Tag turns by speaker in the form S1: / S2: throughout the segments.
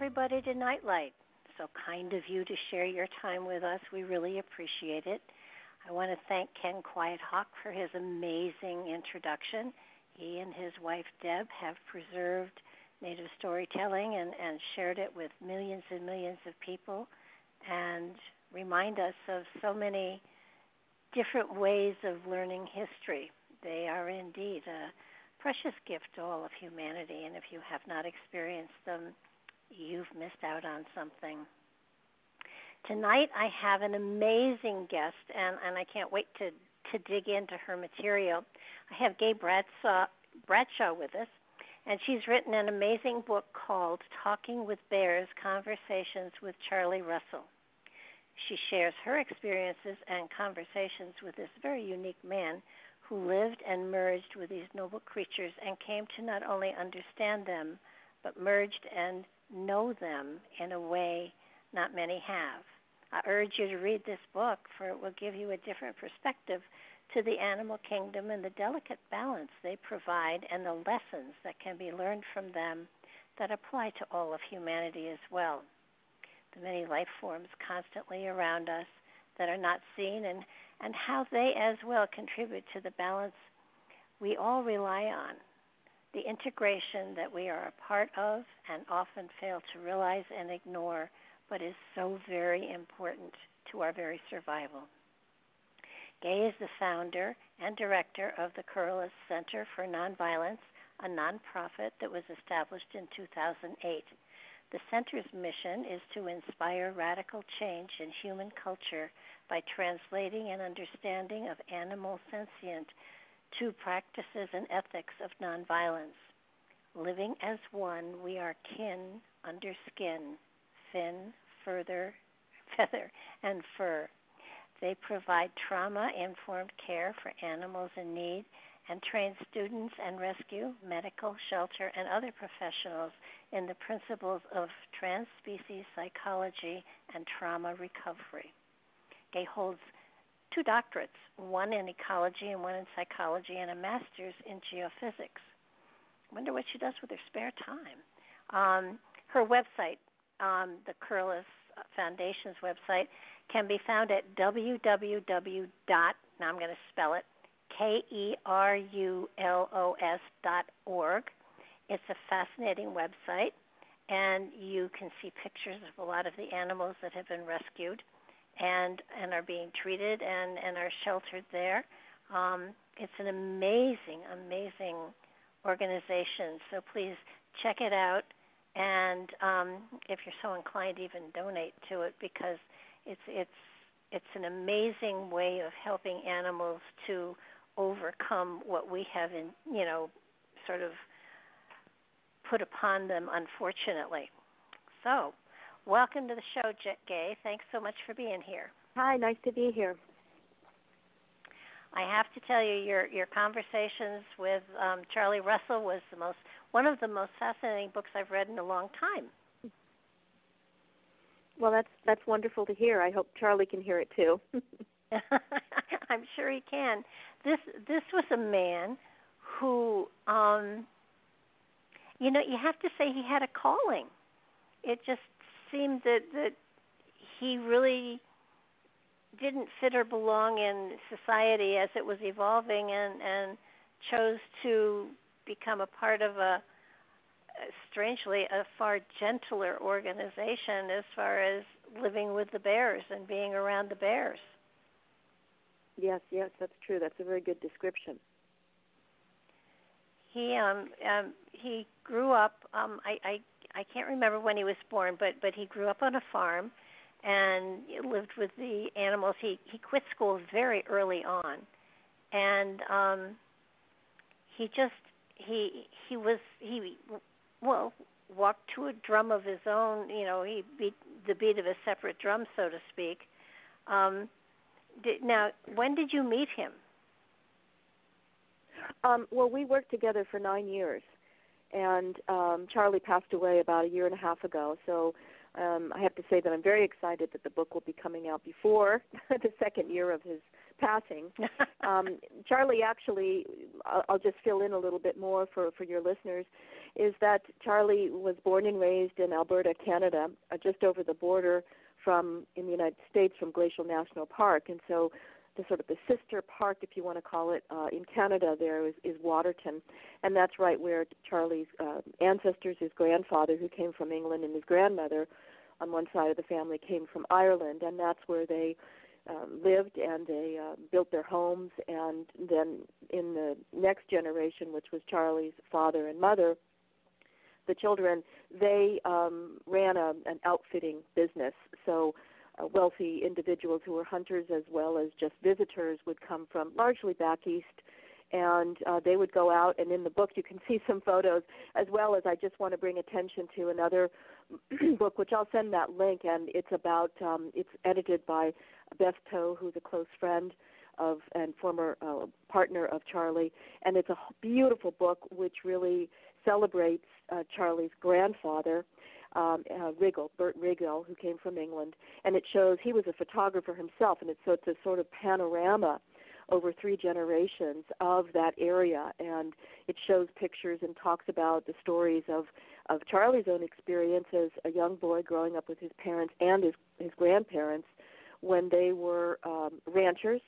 S1: Everybody to Nightlight. So kind of you to share your time with us. We really appreciate it. I want to thank Ken Quiet Hawk for his amazing introduction. He and his wife Deb have preserved Native storytelling and, and shared it with millions and millions of people and remind us of so many different ways of learning history. They are indeed a precious gift to all of humanity, and if you have not experienced them, you've missed out on something. Tonight I have an amazing guest, and, and I can't wait to, to dig into her material. I have Gay Bradshaw, Bradshaw with us, and she's written an amazing book called Talking with Bears Conversations with Charlie Russell. She shares her experiences and conversations with this very unique man who lived and merged with these noble creatures and came to not only understand them, but merged and know them in a way not many have. I urge you to read this book, for it will give you a different perspective to the animal kingdom and the delicate balance they provide and the lessons that can be learned from them that apply to all of humanity as well. The many life forms constantly around us that are not seen and, and how they as well contribute to the balance we all rely on the integration that we are a part of and often fail to realize and ignore, but is so very important to our very survival. Gay is the founder and director of the Kerulos Center for Nonviolence, a nonprofit that was established in 2008. The center's mission is to inspire radical change in human culture by translating an understanding of animal sentient to practices and ethics of nonviolence. Living as one, we are kin under skin, fin, further, feather, and fur. They provide trauma informed care for animals in need and train students and rescue, medical, shelter, and other professionals in the principles of transspecies psychology and trauma recovery. Gay holds two doctorates, one in ecology and one in psychology, and a master's in geophysics. I wonder what she does with her spare time. Um, her website, um, the Kerulos Foundation's website, can be found at www. Now I'm going to spell it K E R U L O S dot org. It's a fascinating website, and you can see pictures of a lot of the animals that have been rescued and and are being treated and and are sheltered there. Um, it's an amazing, amazing organization. So please check it out, and um, if you're so inclined, even donate to it because it's it's it's an amazing way of helping animals to overcome what we have in you know sort of put upon them unfortunately. So Welcome to the show, Jet Gay. Thanks so much for being here.
S2: Hi, nice to be here.
S1: I have to tell you, your your conversations with um, Charlie Russell was the most one of the most fascinating books I've read in a long time.
S2: Well, that's that's wonderful to hear. I hope Charlie can hear it too.
S1: I'm sure he can. This this was a man who um you know, you have to say he had a calling. It just seemed that that he really didn't fit or belong in society as it was evolving and and chose to become a part of a strangely a far gentler organization as far as living with the bears and being around the bears.
S2: Yes, yes, that's true. That's a very good description.
S1: He um um he grew up um I I I can't remember when he was born, but but he grew up on a farm and lived with the animals. He he quit school very early on, and um, he just he he was he well walked to a drum of his own. You know, he beat the beat of a separate drum, so to speak. Um, did, now, when did you meet him?
S2: Um, well, we worked together for nine years, and um, Charlie passed away about a year and a half ago. So um, I have to say that I'm very excited that the book will be coming out before the second year of his passing. um, Charlie actually, I'll, I'll just fill in a little bit more for for your listeners, is that Charlie was born and raised in Alberta, Canada, uh, just over the border from in the United States from Glacier National Park, and so the sort of the sister park, if you want to call it, uh, in Canada there is, is Waterton, and that's right where Charlie's uh, ancestors, his grandfather who came from England, and his grandmother on one side of the family came from Ireland, and that's where they um, lived and they uh, built their homes. And then in the next generation, which was Charlie's father and mother, the children they um, ran a, an outfitting business. So uh, wealthy individuals who were hunters as well as just visitors would come from largely back east. And uh, they would go out and in the book you can see some photos as well as I just want to bring attention to another book which I'll send that link and it's about um, it's edited by Beth Toe who's a close friend of and former uh, partner of Charlie. And it's a beautiful book which really celebrates uh, Charlie's grandfather um, uh, Riggall, Bert Riggall, who came from England, and it shows he was a photographer himself, and it's so it's a sort of panorama over three generations of that area, and it shows pictures and talks about the stories of of Charlie's own experience as a young boy growing up with his parents and his his grandparents when they were um, ranchers.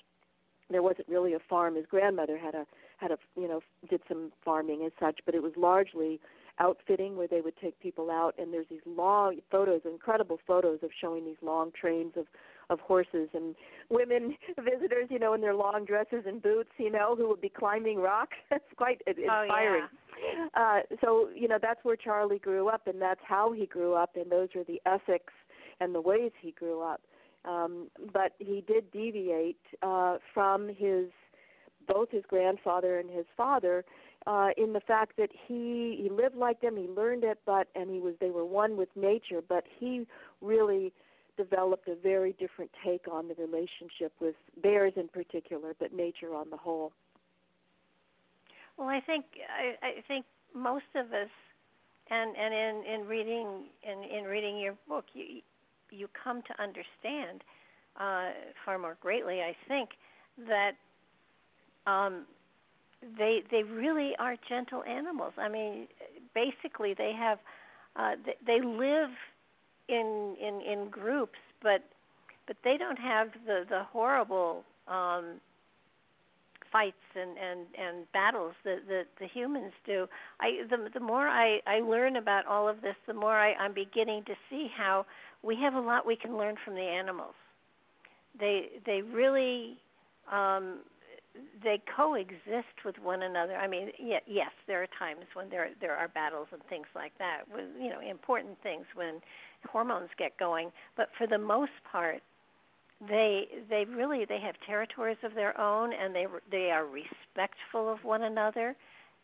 S2: There wasn't really a farm. His grandmother had a had a you know did some farming as such, but it was largely outfitting where they would take people out and there's these long photos incredible photos of showing these long trains of of horses and women visitors you know in their long dresses and boots you know who would be climbing rocks. It's quite inspiring
S1: oh,
S2: yeah. uh so you know that's where charlie grew up and that's how he grew up and those are the ethics and the ways he grew up. Um but he did deviate uh from his both his grandfather and his father uh, in the fact that he he lived like them, he learned it, but and he was they were one with nature, but he really developed a very different take on the relationship with bears in particular, but nature on the whole.
S1: Well, I think I, I think most of us, and and in in reading in in reading your book, you you come to understand uh, far more greatly. I think that um, they they really are gentle animals. I mean, basically they have uh, they, they live in in in groups, but but they don't have the the horrible um, fights and and and battles that that the humans do. I the the more I I learn about all of this, the more I, I'm beginning to see how we have a lot we can learn from the animals. They they really um, they coexist with one another. I mean, yes, there are times when there there are battles and things like that, with you know important things when hormones get going. But for the most part, they they really they have territories of their own, and they they are respectful of one another,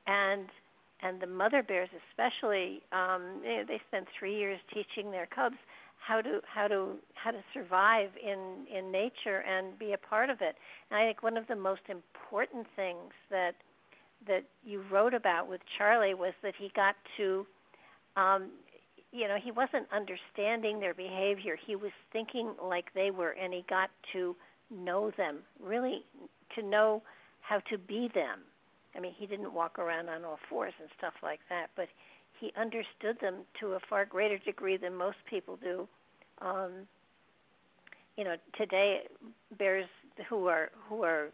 S1: and and the mother bears especially, um, they spend three years teaching their cubs how to how to how to survive in in nature and be a part of it. And I think one of the most important things that that you wrote about with Charlie was that he got to um you know he wasn't understanding their behavior he was thinking like they were and he got to know them really to know how to be them i mean he didn't walk around on all fours and stuff like that but he understood them to a far greater degree than most people do. Um you know today bears who are who are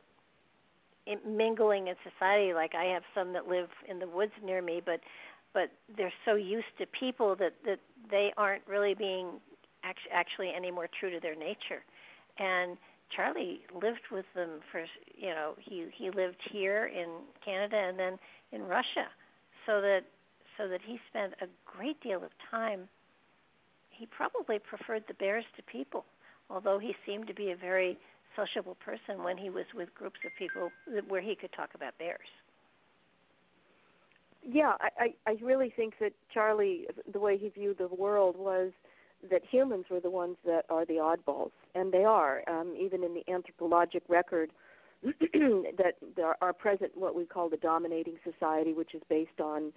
S1: mingling in society like i have some that live in the woods near me but but they're so used to people that that they aren't really being actually actually any more true to their nature. And charlie lived with them for you know he he lived here in canada and then in russia so that so that he spent a great deal of time he probably preferred the bears to people although he seemed to be a very sociable person when he was with groups of people where he could talk about bears
S2: yeah, I, I really think that Charlie, the way he viewed the world was that humans were the ones that are the oddballs, and they are. Um, even in the anthropologic record, that there are present what we call the dominating society, which is based on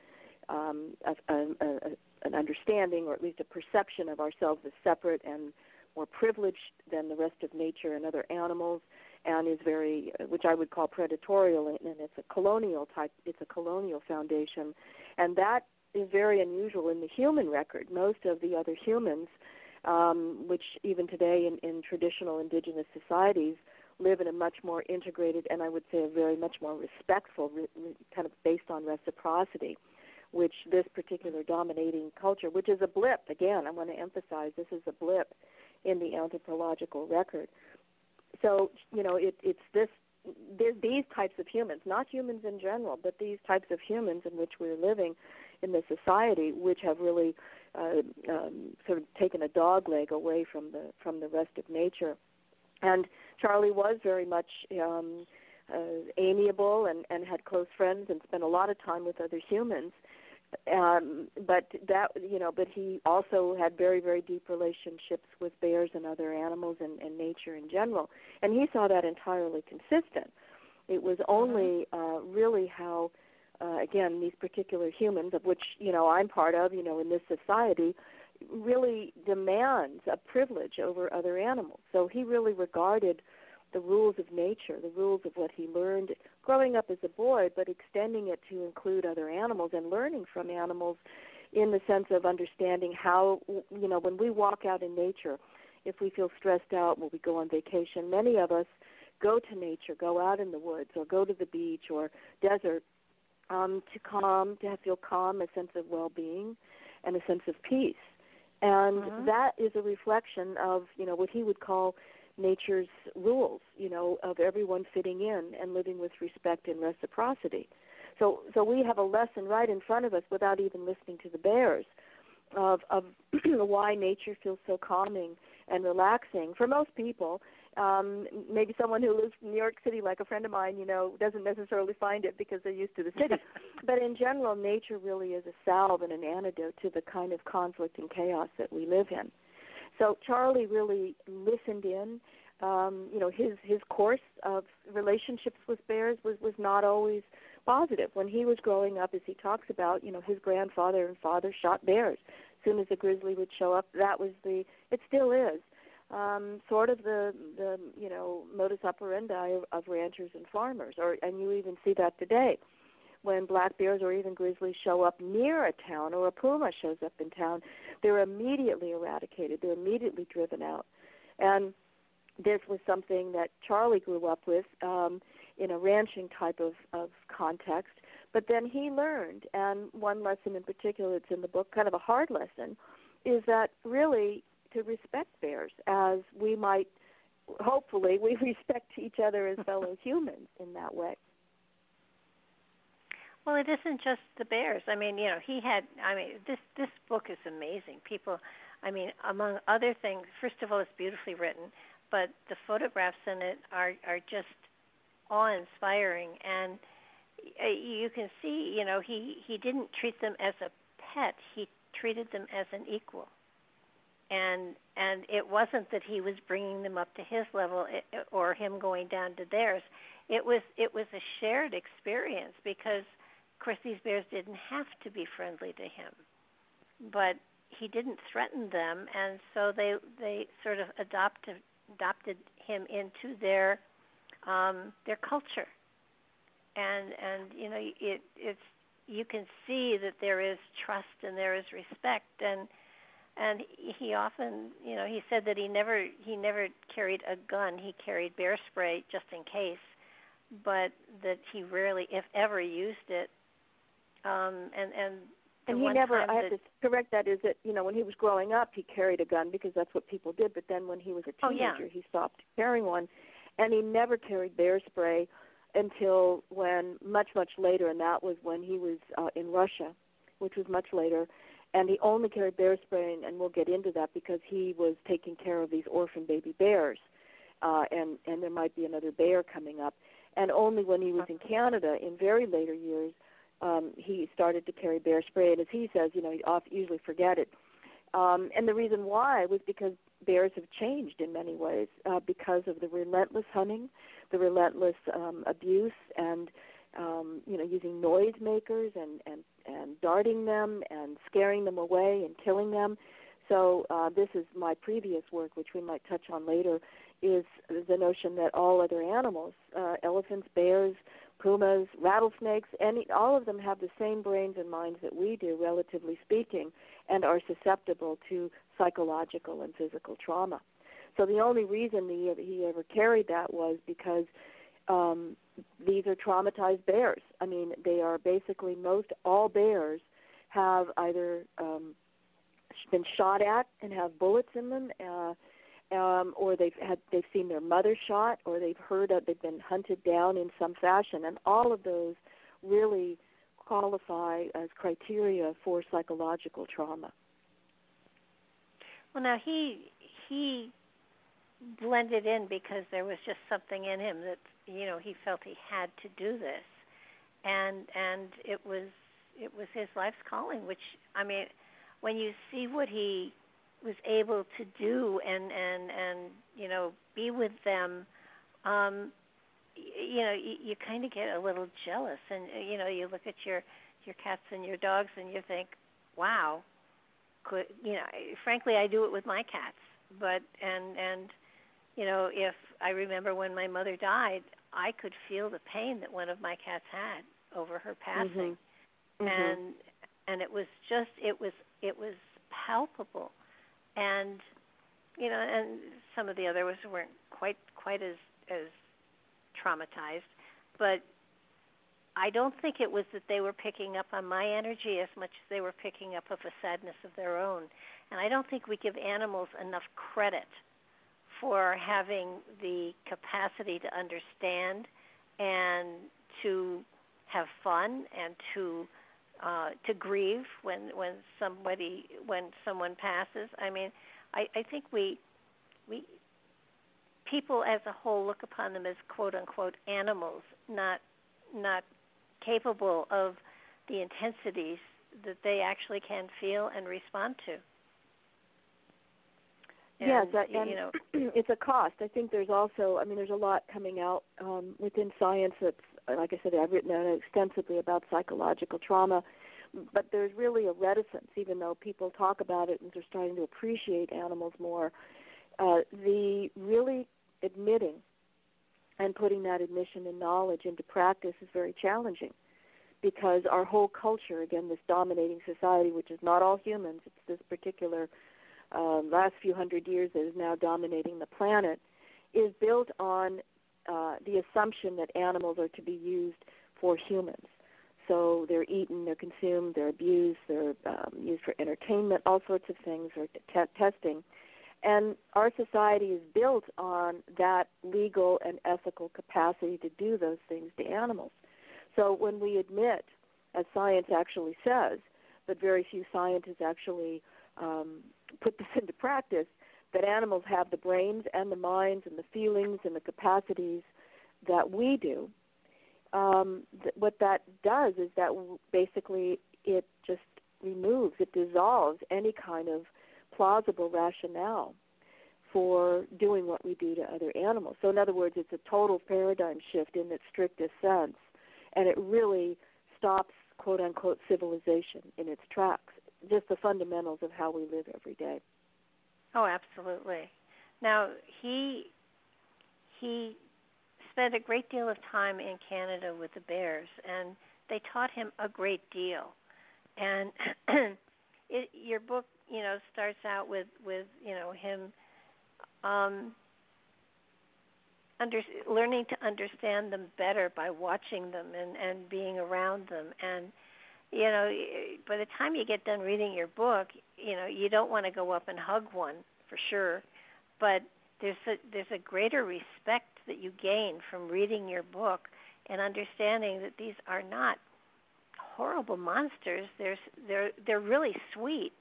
S2: um, a, a, a, an understanding, or at least a perception of ourselves as separate and more privileged than the rest of nature and other animals and is very, which I would call predatorial, and it's a colonial type. It's a colonial foundation, and that is very unusual in the human record. Most of the other humans, um, which even today in, in traditional indigenous societies, live in a much more integrated and I would say a very much more respectful, re, re, kind of based on reciprocity, which this particular dominating culture, which is a blip. Again, I want to emphasize this is a blip in the anthropological record so you know it, it's this these types of humans, not humans in general, but these types of humans in which we're living in the society, which have really uh, um, sort of taken a dog leg away from the from the rest of nature. And Charlie was very much um, uh, amiable and, and had close friends and spent a lot of time with other humans um but that you know but he also had very very deep relationships with bears and other animals and, and nature in general. And he saw that entirely consistent. It was only uh really how uh, again these particular humans of which you know I'm part of you know in this society really demands a privilege over other animals. So he really regarded the rules of nature, the rules of what he learned growing up as a boy, but extending it to include other animals and learning from animals in the sense of understanding how, you know, when we walk out in nature, if we feel stressed out when we go on vacation, many of us go to nature, go out in the woods, or go to the beach or desert um, to calm, to feel calm, a sense of well-being, and a sense of peace. And mm-hmm. that is a reflection of, you know, what he would call nature's rules, you know, of everyone fitting in and living with respect and reciprocity. So, so we have a lesson right in front of us without even listening to the bears of of why nature feels so calming and relaxing for most people. Um, maybe someone who lives in New York City, like a friend of mine, you know, doesn't necessarily find it because they're used to the city. but in general, nature really is a salve and an antidote to the kind of conflict and chaos that we live in. So Charlie really listened in. Um, you know, his his course of relationships with bears was was not always positive. When he was growing up, as he talks about, you know, his grandfather and father shot bears. As soon as a grizzly would show up, that was the it still is um, sort of the the you know modus operandi of, of ranchers and farmers, or and you even see that today when black bears or even grizzlies show up near a town or a puma shows up in town, they're immediately eradicated. They're immediately driven out. And this was something that Charlie grew up with um, in a ranching type of, of context. But then he learned, and one lesson in particular that's in the book, kind of a hard lesson, is that really to respect bears as we might, hopefully, we respect each other as fellow humans in that way.
S1: Well, it isn't just the bears. I mean, you know, he had. I mean, this this book is amazing. People, I mean, among other things, first of all, it's beautifully written, but the photographs in it are are just awe-inspiring, and uh, you can see, you know, he he didn't treat them as a pet. He treated them as an equal, and and it wasn't that he was bringing them up to his level eh, or him going down to theirs. It was it was a shared experience because of course, these bears didn't have to be friendly to him, but he didn't threaten them, and so they they sort of adopted adopted him into their um, their culture, and and you know it it's you can see that there is trust and there is respect and and he often you know he said that he never he never carried a gun. He carried bear spray just in case but that he rarely if ever used it um and and
S2: and he never i have to correct that is that you know when he was growing up he carried a gun because that's what people did but then when he was a teenager
S1: oh, yeah.
S2: he stopped carrying one. And he never carried bear spray until when much much later and that was when he was uh, in Russia which was much later. And he only carried bear spray and, and we'll get into that because he was taking care of these orphan baby bears. Uh and and there might be another bear coming up. And only when he was in Canada in very later years um he started to carry bear spray and as he says you know he off usually forget it um and the reason why was because bears have changed in many ways uh, because of the relentless hunting, the relentless um, abuse, and um, you know using noisemakers and and and darting them and scaring them away and killing them. So uh, this is my previous work, which we might touch on later, is the notion that all other animals, uh, elephants, bears, pumas, rattlesnakes, any all of them have the same brains and minds that we do, relatively speaking, and are susceptible to psychological and physical trauma. So the only reason he he ever carried that was because um, these are traumatized bears. I mean, they are basically most all bears have either um, been shot at and have bullets in them. Uh, um, or they've had they've seen their mother shot, or they've heard that they've been hunted down in some fashion, and all of those really qualify as criteria for psychological trauma.
S1: Well, now he he blended in because there was just something in him that you know he felt he had to do this, and and it was it was his life's calling. Which I mean, when you see what he was able to do and and and you know be with them um you know you, you kind of get a little jealous and you know you look at your your cats and your dogs and you think wow could you know frankly I do it with my cats. But and and you know if I remember when my mother died I could feel the pain that one of my cats had over her passing.
S2: Mm-hmm.
S1: and and it was just it was it was palpable and you know, and some of the others weren't quite quite as as traumatized, but I don't think it was that they were picking up on my energy as much as they were picking up of a sadness of their own. And I don't think we give animals enough credit for having the capacity to understand and to have fun and to uh, to grieve when when somebody when someone passes. I mean, I, I think we we people as a whole look upon them as quote unquote animals, not not capable of the intensities that they actually can feel and respond to.
S2: And, yes,
S1: and you know,
S2: it's a cost. I think there's also, I mean, there's a lot coming out um, within science that's like I said, I've written extensively about psychological trauma, but there's really a reticence, even though people talk about it and they're starting to appreciate animals more. Uh, the really admitting and putting that admission and knowledge into practice is very challenging because our whole culture, again, this dominating society, which is not all humans, it's this particular uh, last few hundred years that is now dominating the planet, is built on uh, the assumption that animals are to be used for humans. So they're eaten, they're consumed, they're abused, they're um, used for entertainment, all sorts of things, or t- testing. And our society is built on that legal and ethical capacity to do those things to animals. So when we admit, as science actually says, but very few scientists actually um, put this into practice, that animals have the brains and the minds and the feelings and the capacities that we do, um, th- what that does is that w- basically it just removes, it dissolves any kind of plausible rationale for doing what we do to other animals. So, in other words, it's a total paradigm shift in its strictest sense, and it really stops quote unquote civilization in its tracks. Just the fundamentals of how we live every day.
S1: Oh, absolutely. Now he he spent a great deal of time in Canada with the bears, and they taught him a great deal. And it, your book, you know, starts out with with you know him um, under, learning to understand them better by watching them and and being around them and you know by the time you get done reading your book you know you don't want to go up and hug one for sure. But there's a there's a greater respect that you gain from reading your book and understanding that these are not horrible monsters. They're they're they're really sweet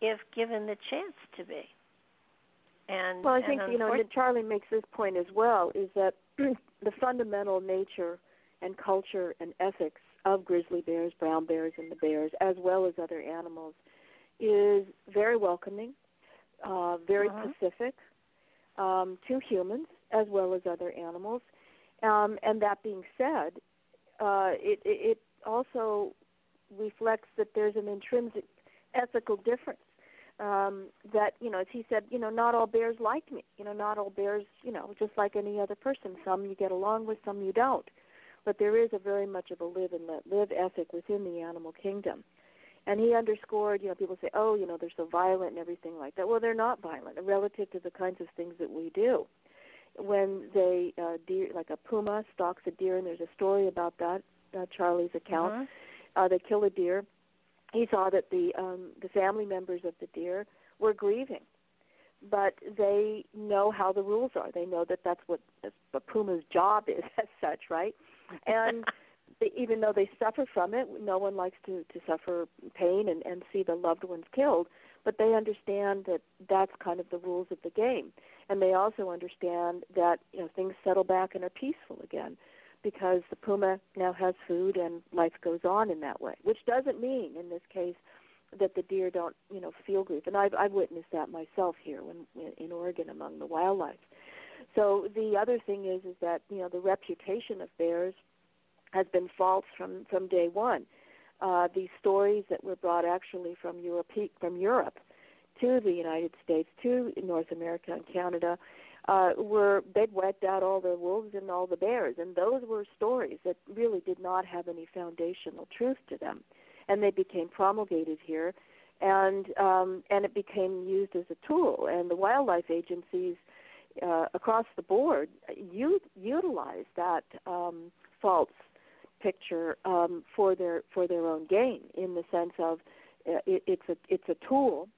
S1: if given the chance to be. And
S2: well, I think you know that Charlie makes this point as well is that the fundamental nature and culture and ethics of grizzly bears, brown bears, and the bears, as well as other animals, is very welcoming, uh, very
S1: uh-huh.
S2: pacific um, to humans as well as other animals. Um, and that being said, uh, it, it also reflects that there's an intrinsic ethical difference um that you know as he said you know not all bears like me you know not all bears you know just like any other person some you get along with some you don't but there is a very much of a live and let live ethic within the animal kingdom and he underscored you know people say oh you know they're so violent and everything like that well they're not violent relative to the kinds of things that we do when they uh deer like a puma stalks a deer and there's a story about that uh, charlie's account
S1: uh-huh.
S2: uh they kill a deer he saw that the um, the family members of the deer were grieving, but they know how the rules are. They know that that's what a puma's job is, as such, right? And they, even though they suffer from it, no one likes to to suffer pain and and see the loved ones killed. But they understand that that's kind of the rules of the game, and they also understand that you know things settle back and are peaceful again because the puma now has food and life goes on in that way. Which doesn't mean, in this case, that the deer don't, you know, feel grief. And I've I've witnessed that myself here when in Oregon among the wildlife. So the other thing is is that you know the reputation of bears has been false from from day one. Uh, these stories that were brought actually from Europe from Europe to the United States to North America and Canada uh, were they'd wiped out all the wolves and all the bears, and those were stories that really did not have any foundational truth to them, and they became promulgated here, and um, and it became used as a tool, and the wildlife agencies uh, across the board u- utilize that um, false picture um, for their for their own gain, in the sense of uh, it, it's a it's a tool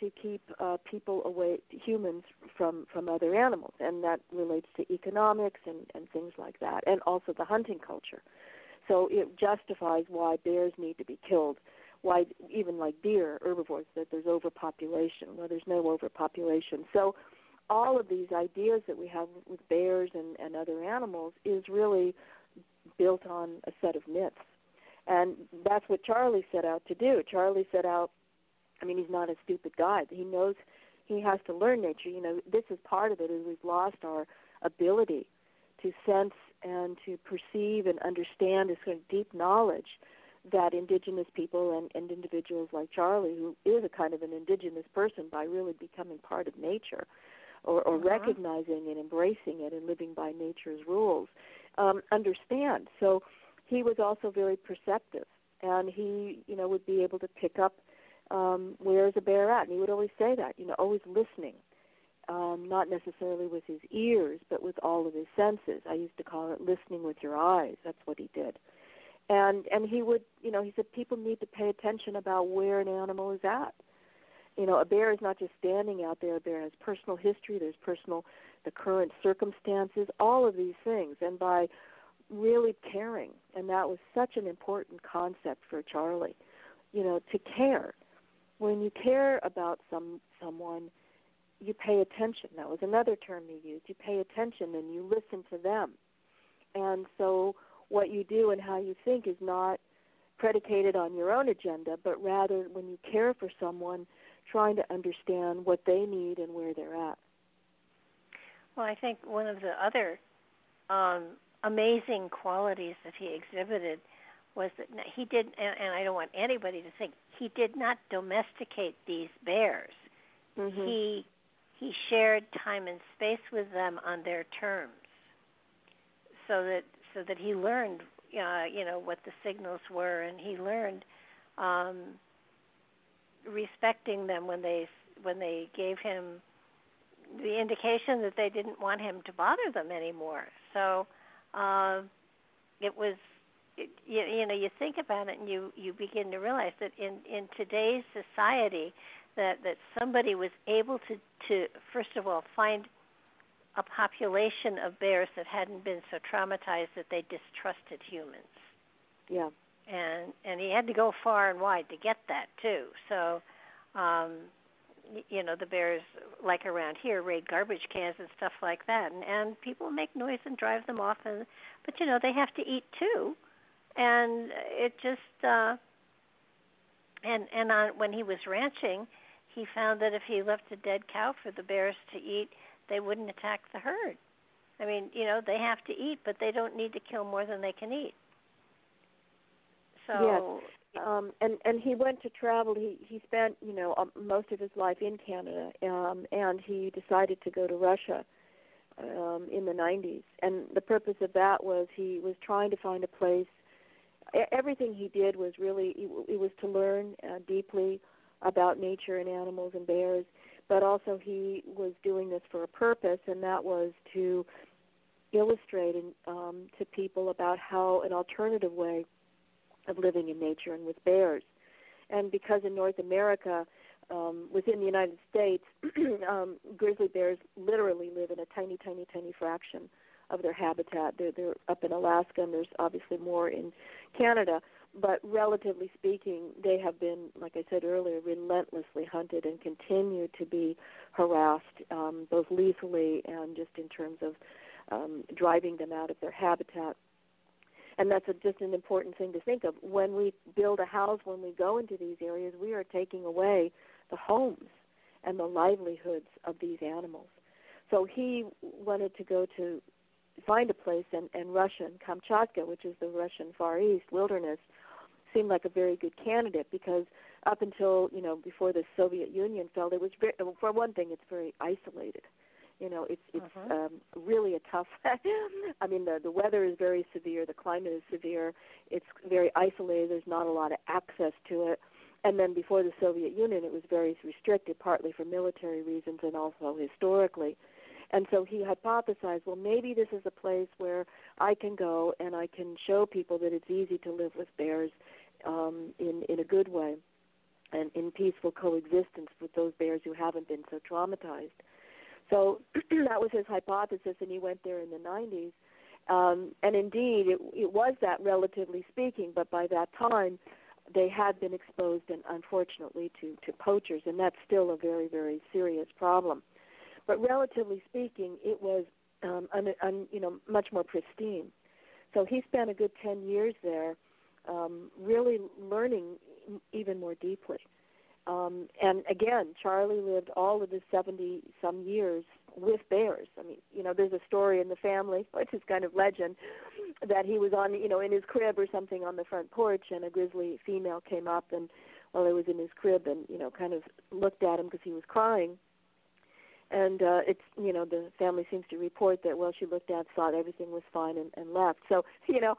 S2: to keep uh, people away, humans from from other animals, and that relates to economics and and things like that, and also the hunting culture. So it justifies why bears need to be killed, why even like deer, herbivores, that there's overpopulation. Well, there's no overpopulation. So all of these ideas that we have with bears and, and other animals is really built on a set of myths. And that's what Charlie set out to do. Charlie set out I mean, he's not a stupid guy. He knows he has to learn nature. You know, this is part of it is we've lost our ability to sense and to perceive and understand this kind of deep knowledge that indigenous people and, and individuals like Charlie, who is a kind of an indigenous person by really becoming part of nature or, or
S1: uh-huh.
S2: recognizing and embracing it and living by nature's rules, um, understand. So he was also very perceptive and he, you know, would be able to pick up um, where's a bear at? And he would always say that, you know, always listening, um, not necessarily with his ears, but with all of his senses. I used to call it listening with your eyes. That's what he did. And and he would, you know, he said people need to pay attention about where an animal is at. You know, a bear is not just standing out there. A bear has personal history. There's personal, the current circumstances, all of these things. And by really caring, and that was such an important concept for Charlie, you know, to care when you care about some someone, you pay attention. That was another term he used. You pay attention and you listen to them. And so what you do and how you think is not predicated on your own agenda, but rather when you care for someone, trying to understand what they need and where they're at.
S1: Well, I think one of the other um, amazing qualities that he exhibited was that he did, and, and I don't want anybody to think he did not domesticate these bears.
S2: Mm-hmm.
S1: He he shared time and space with them on their terms, so that so that he learned, uh, you know, what the signals were, and he learned um, respecting them when they when they gave him the indication that they didn't want him to bother them anymore. So uh, it was, it, you, you know, you think about it and you you begin to realize that in in today's society, that that somebody was able to to first of all find a population of bears that hadn't been so traumatized that they distrusted humans.
S2: Yeah.
S1: And and he had to go far and wide to get that too. So um you know the bears like around here raid garbage cans and stuff like that and and people make noise and drive them off and but you know they have to eat too. And it just uh and and on when he was ranching he found that if he left a dead cow for the bears to eat they wouldn't attack the herd. I mean you know they have to eat but they don't need to kill more than they can eat
S2: so yes um and and he went to travel. He he spent you know um, most of his life in canada um and he decided to go to russia um in the 90s and the purpose of that was he was trying to find a place. Everything he did was really it was to learn uh, deeply about nature and animals and bears. But also he was doing this for a purpose and that was to illustrate um, to people about how an alternative way of living in nature and with bears. And because in North America, um, within the United States, um, grizzly bears literally live in a tiny, tiny, tiny fraction of their habitat. They're, they're up in Alaska, and there's obviously more in Canada. But relatively speaking, they have been, like I said earlier, relentlessly hunted and continue to be harassed, um, both lethally and just in terms of um, driving them out of their habitat and that's a, just an important thing to think of. When we build a house, when we go into these areas, we are taking away the homes and the livelihoods of these animals. So he wanted to go to find a place, and, and Russian Kamchatka, which is the Russian Far East wilderness, seemed like a very good candidate because up until you know before the Soviet Union fell, it was very, for one thing, it's very isolated. You know, it's it's
S1: uh-huh.
S2: um, really a tough. I mean, the the weather is very severe. The climate is severe. It's very isolated. There's not a lot of access to it. And then before the Soviet Union, it was very restricted, partly for military reasons and also historically. And so he hypothesized, well, maybe this is a place where I can go and I can show people that it's easy to live with bears um, in in a good way and in peaceful coexistence with those bears who haven't been so traumatized. So that was his hypothesis, and he went there in the 90s. Um, and indeed, it, it was that, relatively speaking, but by that time, they had been exposed, and unfortunately, to, to poachers, and that's still a very, very serious problem. But relatively speaking, it was um, un, un, you know much more pristine. So he spent a good 10 years there, um, really learning even more deeply. Um, and again, Charlie lived all of his 70 some years with bears. I mean, you know, there's a story in the family, which is kind of legend, that he was on, you know, in his crib or something on the front porch, and a grizzly female came up and while he was in his crib and you know kind of looked at him because he was crying. And uh, it's you know the family seems to report that well she looked at thought everything was fine and, and left. So you know,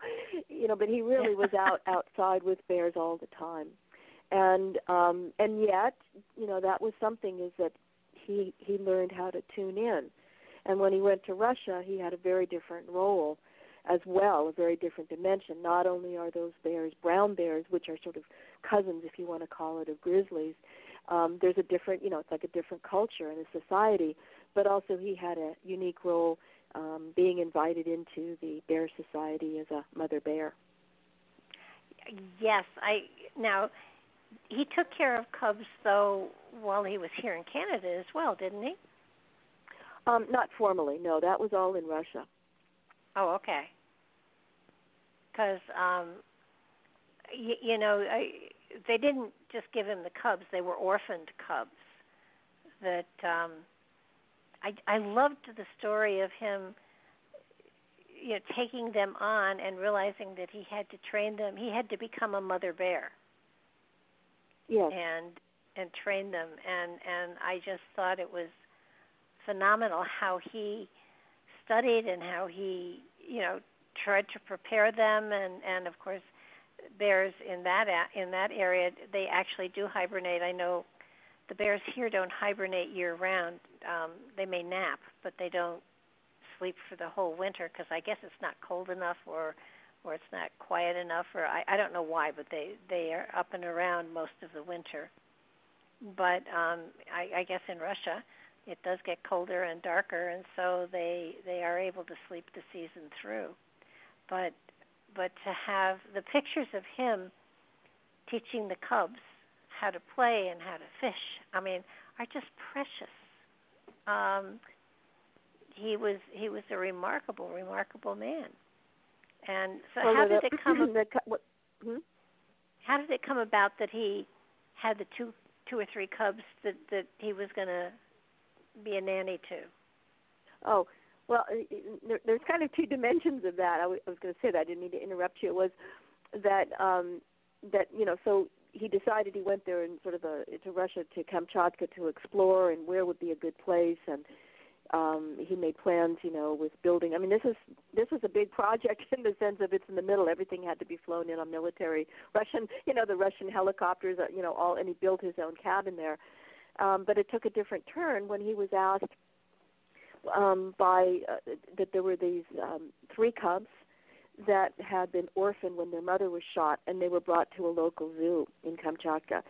S2: you know, but he really was out outside with bears all the time and um and yet you know that was something is that he he learned how to tune in. And when he went to russia he had a very different role as well a very different dimension. Not only are those bears brown bears which are sort of cousins if you want to call it of grizzlies um there's a different you know it's like a different culture and a society. But also he had a unique role um being invited into the bear society as a mother bear.
S1: Yes i now he took care of cubs though while he was here in Canada as well, didn't he?
S2: Um, not formally, no. That was all in Russia.
S1: Oh, okay. Because um, y- you know, I, they didn't just give him the cubs; they were orphaned cubs. That um, I I loved the story of him you know taking them on and realizing that he had to train them. He had to become a mother bear.
S2: Yes.
S1: And and train them and and I just thought it was phenomenal how he studied and how he you know tried to prepare them and and of course bears in that in that area they actually do hibernate. I know the bears here don't hibernate year round. Um, they may nap, but they don't sleep for the whole winter because I guess it's not cold enough or or it's not quiet enough or I, I don't know why, but they they are up and around most of the winter. But um, I, I guess in Russia, it does get colder and darker, and so they they are able to sleep the season through. But but to have the pictures of him teaching the cubs how to play and how to fish, I mean, are just precious. Um, he was he was a remarkable, remarkable man. And so,
S2: well,
S1: how did it come?
S2: The, what, hmm?
S1: How did it come about that he had the two two or three cubs that that he was going to be a nanny to?
S2: Oh, well, there, there's kind of two dimensions of that. I, w- I was going to say that. I didn't mean to interrupt you. It was that um, that you know, so he decided he went there in sort of a to Russia to Kamchatka to explore and where would be a good place and um he made plans you know with building i mean this is this was a big project in the sense of it's in the middle. Everything had to be flown in on military russian you know the russian helicopters uh, you know all and he built his own cabin there. Um but it took a different turn when he was asked um, by uh, that there were these um, three cubs that had been orphaned when their mother was shot, and they were brought to a local zoo in Kamchatka.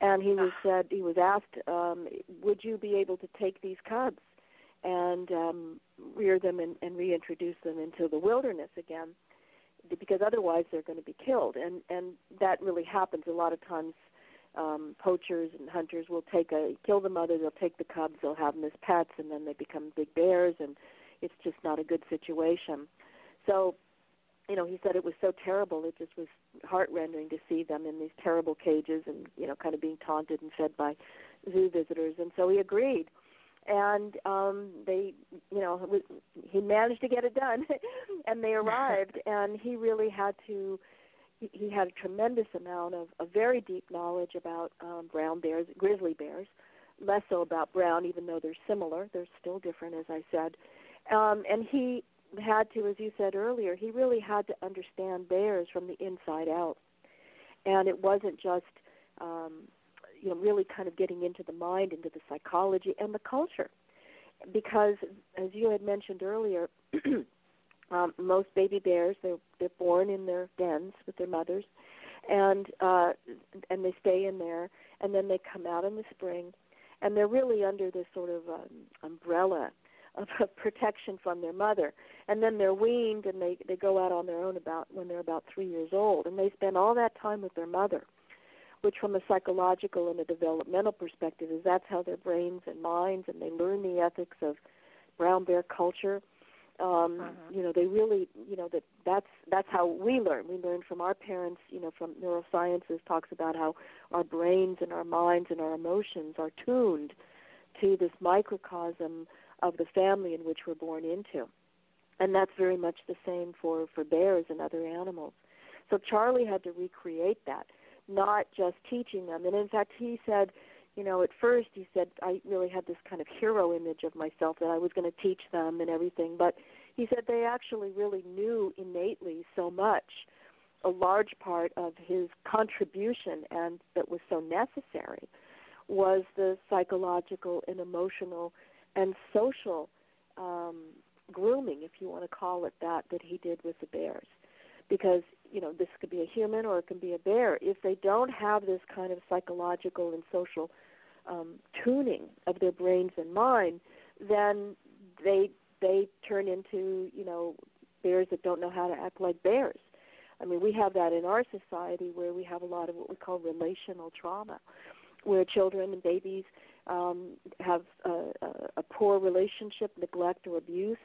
S2: And he was said he was asked, um, "Would you be able to take these cubs and um, rear them and, and reintroduce them into the wilderness again?" Because otherwise they're going to be killed, and and that really happens a lot of times um, poachers and hunters will take a kill the mother, they'll take the cubs, they'll have them as pets, and then they become big bears, and it's just not a good situation. So, you know, he said it was so terrible, it just was heartrending to see them in these terrible cages and you know, kind of being taunted and fed by zoo visitors, and so he agreed. And um they, you know, he managed to get it done, and they arrived, and he really had to he had a tremendous amount of a very deep knowledge about um, brown bears, grizzly bears, less so about brown, even though they're similar. They're still different, as I said. Um, and he had to, as you said earlier, he really had to understand bears from the inside out. And it wasn't just, um, you know, really kind of getting into the mind, into the psychology and the culture. Because, as you had mentioned earlier, Um, most baby bears they're they're born in their dens with their mothers, and uh, and they stay in there, and then they come out in the spring, and they're really under this sort of um, umbrella of, of protection from their mother, and then they're weaned and they they go out on their own about when they're about three years old, and they spend all that time with their mother, which from a psychological and a developmental perspective is that's how their brains and minds and they learn the ethics of brown bear culture. Um uh-huh. you know they really you know that that's that's how we learn. We learn from our parents you know from neurosciences talks about how our brains and our minds and our emotions are tuned to this microcosm of the family in which we're born into. And that's very much the same for for bears and other animals. So charlie had to recreate that not just teaching them and in fact he said you know, at first he said I really had this kind of hero image of myself that I was going to teach them and everything, but he said they actually really knew innately so much. A large part of his contribution and that was so necessary was the psychological and emotional and social um, grooming, if you want to call it that, that he did with the bears. Because you know this could be a human or it can be a bear. If they don't have this kind of psychological and social um, tuning of their brains and mind, then they they turn into you know bears that don't know how to act like bears. I mean, we have that in our society where we have a lot of what we call relational trauma, where children and babies um, have a, a, a poor relationship, neglect, or abuse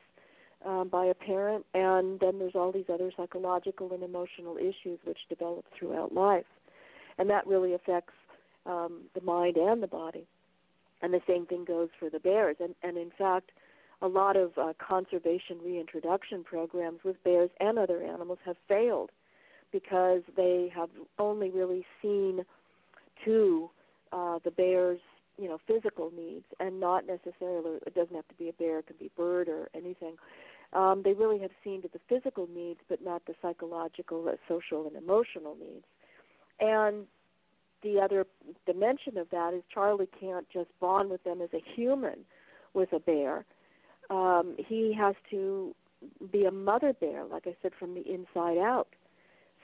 S2: um, by a parent, and then there's all these other psychological and emotional issues which develop throughout life, and that really affects um, the mind and the body. And the same thing goes for the bears. And, and in fact, a lot of uh, conservation reintroduction programs with bears and other animals have failed because they have only really seen to uh, the bear's you know physical needs and not necessarily it doesn't have to be a bear it could be bird or anything um, they really have seen to the physical needs but not the psychological social and emotional needs. And the other dimension of that is charlie can't just bond with them as a human with a bear. Um, he has to be a mother bear like i said from the inside out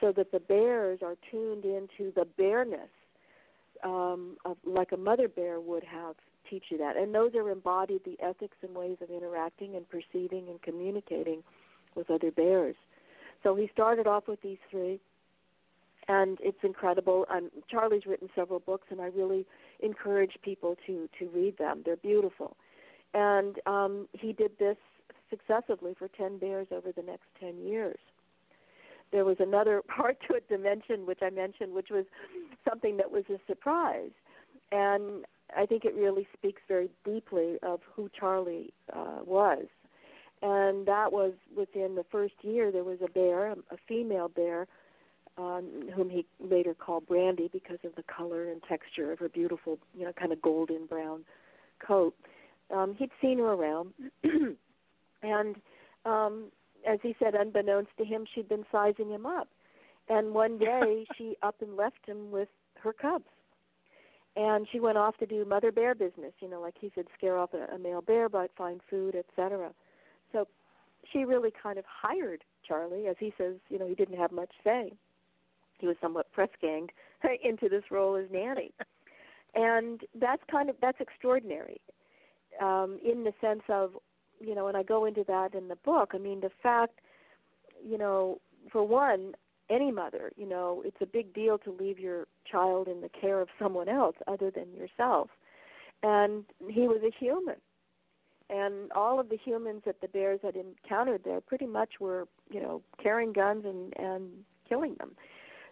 S2: so that the bears are tuned into the bearness um, of, like a mother bear would have teach you that. And those are embodied the ethics and ways of interacting and perceiving and communicating with other bears. So he started off with these three, and it's incredible. Um, Charlie's written several books, and I really encourage people to to read them. They're beautiful. And um, he did this successively for ten bears over the next ten years there was another part to it dimension which I mentioned, which was something that was a surprise, and I think it really speaks very deeply of who Charlie uh, was. And that was within the first year. There was a bear, a female bear, um, whom he later called Brandy because of the color and texture of her beautiful, you know, kind of golden brown coat. Um, he'd seen her around, and um, as he said, unbeknownst to him, she'd been sizing him up. And one day she up and left him with her cubs. And she went off to do mother bear business, you know, like he said, scare off a, a male bear, but find food, etc. So she really kind of hired Charlie, as he says, you know, he didn't have much say. He was somewhat press ganged into this role as nanny. And that's kind of that's extraordinary, um, in the sense of you know, and I go into that in the book. I mean, the fact, you know, for one, any mother, you know, it's a big deal to leave your child in the care of someone else other than yourself. And he was a human. And all of the humans that the bears had encountered there pretty much were, you know, carrying guns and and killing them.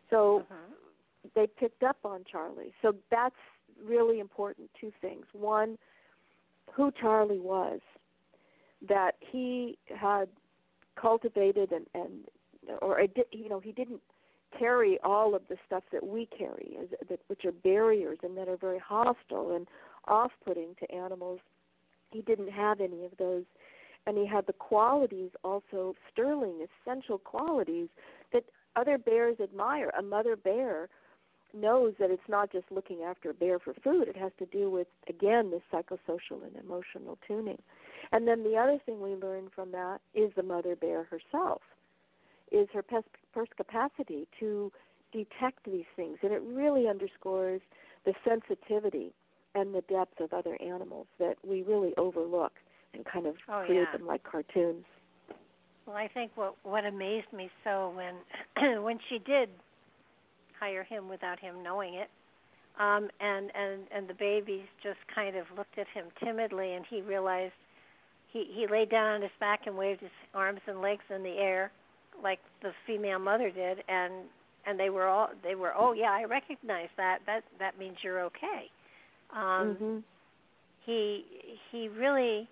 S2: So uh-huh. they picked up on Charlie. So that's really important two things. One, who Charlie was that he had cultivated and and or you know he didn't carry all of the stuff that we carry that which are barriers and that are very hostile and off-putting to animals. He didn't have any of those. And he had the qualities also sterling essential qualities that other bears admire. A mother bear knows that it's not just looking after a bear for food it has to do with again this psychosocial and emotional tuning and then the other thing we learn from that is the mother bear herself, is her first capacity to detect these things. And it really underscores the sensitivity and the depth of other animals that we really overlook and kind of
S1: oh,
S2: create
S1: yeah.
S2: them like cartoons.
S1: Well, I think what what amazed me so when when she did hire him without him knowing it, um, and and and the babies just kind of looked at him timidly, and he realized he he laid down on his back and waved his arms and legs in the air like the female mother did and and they were all they were oh yeah i recognize that. That that means you're okay. Um
S2: mm-hmm.
S1: he he really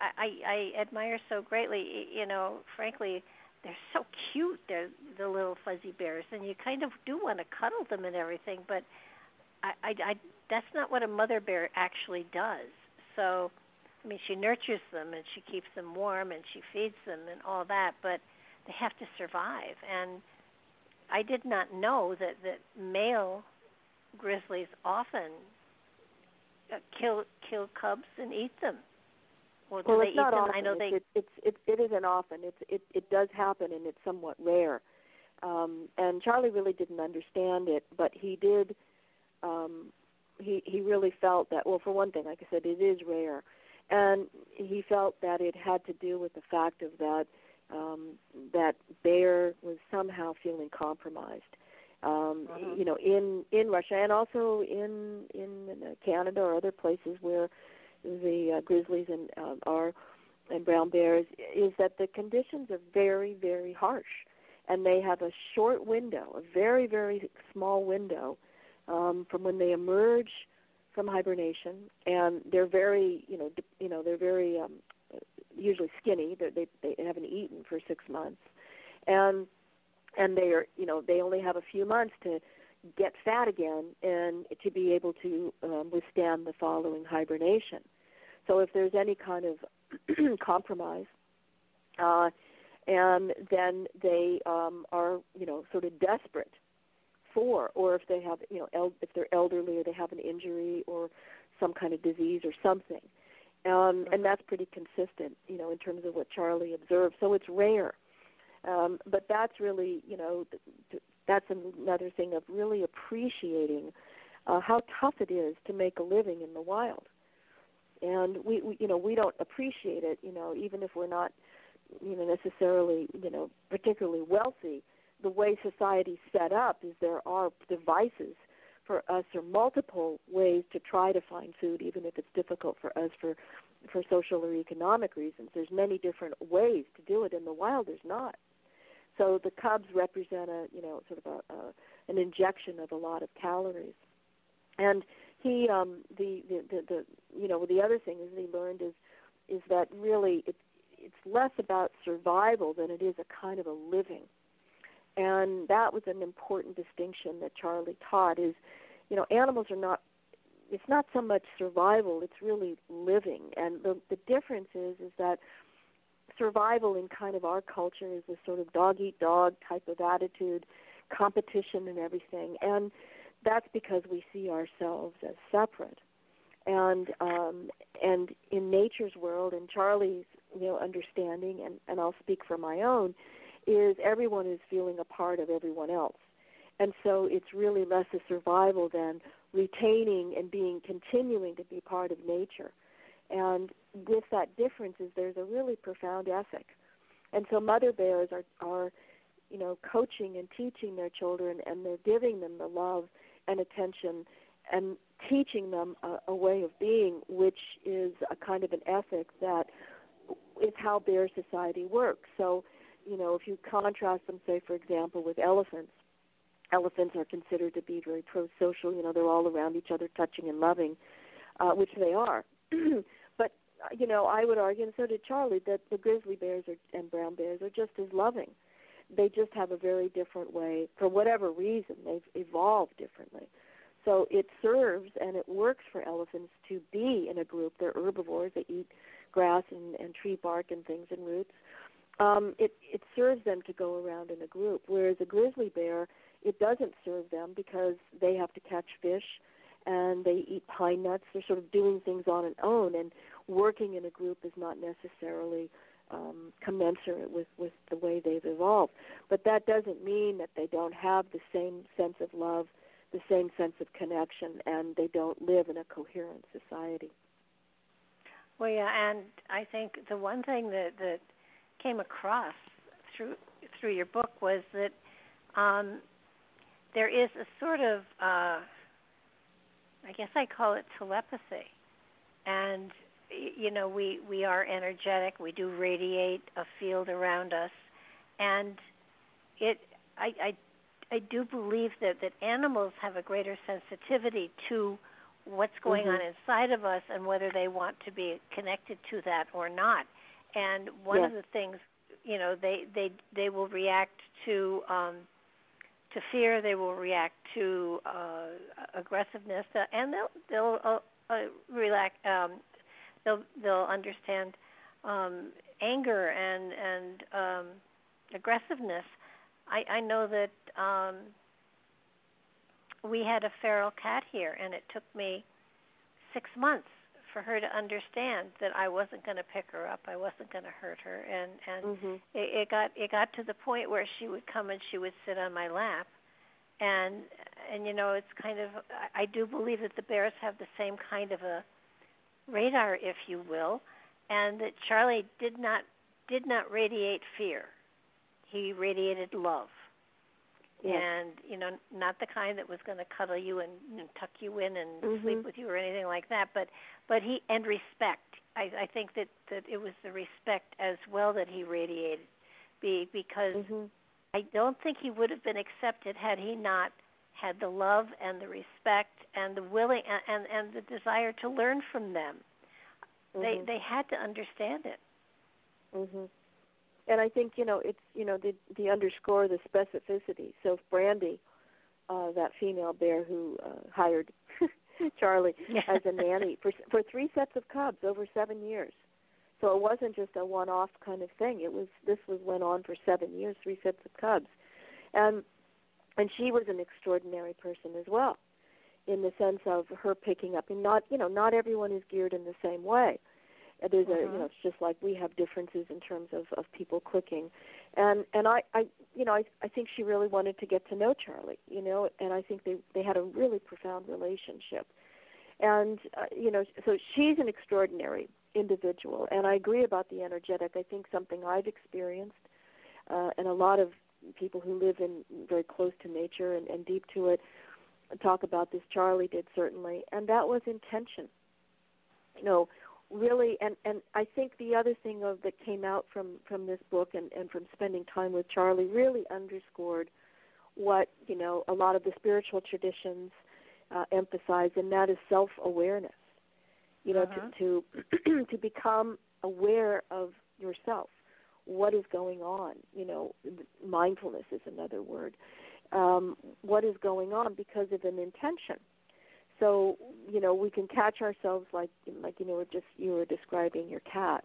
S1: i i admire so greatly you know frankly they're so cute they're the little fuzzy bears and you kind of do want to cuddle them and everything but i i, I that's not what a mother bear actually does so I mean, she nurtures them and she keeps them warm and she feeds them and all that, but they have to survive. And I did not know that that male grizzlies often uh, kill kill cubs and eat them. Do
S2: well, it's not often.
S1: I know
S2: it's,
S1: they.
S2: It's, it's it it isn't often. It's it it does happen and it's somewhat rare. Um, and Charlie really didn't understand it, but he did. Um, he he really felt that. Well, for one thing, like I said, it is rare and he felt that it had to do with the fact of that um, that Bear was somehow feeling compromised. Um,
S1: uh-huh.
S2: You know, in in Russia and also in in Canada or other places where the uh, grizzlies and uh, are and brown bears is that the conditions are very very harsh, and they have a short window, a very very small window um, from when they emerge from hibernation, and they're very, you know, you know, they're very um, usually skinny. They they they haven't eaten for six months, and and they are you know they only have a few months to get fat again and to be able to um, withstand the following hibernation. So if there's any kind of compromise, uh, and then they um, are you know sort of desperate for, or if they have you know el- if they're elderly or they have an injury or some kind of disease or something, um, and that's pretty consistent you know in terms of what Charlie observed. So it's rare. Um, but that's really, you know, th- that's another thing of really appreciating uh, how tough it is to make a living in the wild. And we, we, you know, we don't appreciate it, you know, even if we're not, you know, necessarily, you know, particularly wealthy. The way society's set up is there are devices for us or multiple ways to try to find food, even if it's difficult for us for for social or economic reasons. There's many different ways to do it. In the wild, there's not. So the cubs represent a you know sort of a, a an injection of a lot of calories, and he um the, the the the you know the other thing is he learned is is that really it's it's less about survival than it is a kind of a living, and that was an important distinction that Charlie taught is you know animals are not it's not so much survival it's really living. And the the difference is is that survival in kind of our culture is a sort of dog eat dog type of attitude, competition and everything, and that's because we see ourselves as separate. And um, and in nature's world, and Charlie's you know understanding, and and I'll speak for my own, is everyone is feeling a part of everyone else, and so it's really less a survival than retaining and being continuing to be part of nature. And with that difference is there's a really profound ethic. And so mother bears are are you know coaching and teaching their children and they're giving them the love and attention and teaching them a, a way of being which is a kind of an ethic that is how bear society works. So, you know, if you contrast them say for example with elephants, elephants are considered to be very pro-social, you know, they're all around each other touching and loving, uh, which they are. you know, I would argue, and so did Charlie, that the grizzly bears are, and brown bears are just as loving. They just have a very different way, for whatever reason, they've evolved differently. So it serves and it works for elephants to be in a group. They're herbivores; they eat grass and, and tree bark and things and roots. Um, it it serves them to go around in a group. Whereas a grizzly bear, it doesn't serve them because they have to catch fish and they eat pine nuts. They're sort of doing things on their own, and working in a group is not necessarily um, commensurate with, with the way they've evolved. But that doesn't mean that they don't have the same sense of love, the same sense of connection, and they don't live in a coherent society.
S1: Well, yeah, and I think the one thing that that came across through through your book was that um, there is a sort of uh, I guess I call it telepathy, and you know we we are energetic. We do radiate a field around us. And it i i i do believe that that animals have a greater sensitivity to what's going
S2: mm-hmm.
S1: on inside of us and whether they want to be connected to that or not. And one
S2: yes.
S1: of the things you know they they they will react to um to fear. They will react to uh aggressiveness. Uh, and they'll they'll uh, uh, relax um they'll they'll understand um, anger and and um, aggressiveness. I, I know that um, we had a feral cat here, and it took me six months for her to understand that I wasn't going to pick her up. I wasn't going to hurt her, and and
S2: mm-hmm.
S1: it, it got it got to the point where she would come and she would sit on my lap, and and you know it's kind of I, I do believe that the bears have the same kind of a radar, if you will, and that Charlie did not did not radiate fear. He radiated love.
S2: Yes.
S1: And you know, not the kind that was going to cuddle you and, and tuck you in and
S2: mm-hmm.
S1: sleep with you or anything like that, but but he and respect. I, I think that that it was the respect as well that he radiated, be, because
S2: mm-hmm.
S1: I don't think he would have been accepted had he not had the love and the respect and the willing and and, and the desire to learn from them.
S2: Mm-hmm.
S1: They they had to understand it.
S2: Mhm. And I think you know it's you know the the underscore the specificity. So if Brandy, uh, that female bear who uh, hired Charlie
S1: Yeah.
S2: as a nanny for for three sets of cubs over seven years. So it wasn't just a one-off kind of thing. It was this was went on for seven years, three sets of cubs, and and she was an extraordinary person as well, in the sense of her picking up. And not you know not everyone is geared in the same way. There's a
S1: Mhm.
S2: you know it's just like we have differences in terms of of people clicking, and and I I you know I I think she really wanted to get to know Charlie you know and I think they they had a really profound relationship, and uh, you know so she's an extraordinary individual and I agree about the energetic I think something I've experienced uh, and a lot of people who live in very close to nature and, and deep to it talk about this. Charlie did certainly. And that was intention. You know really and and I think the other thing of that came out from from this book and and from spending time with Charlie really underscored what you know a lot of the spiritual traditions uh, emphasize and that is self awareness you know
S1: Uh-huh.
S2: to to to become aware of yourself what is going on you know mindfulness is another word um what is going on because of an intention. So you know we can catch ourselves like like you know just you were describing your cat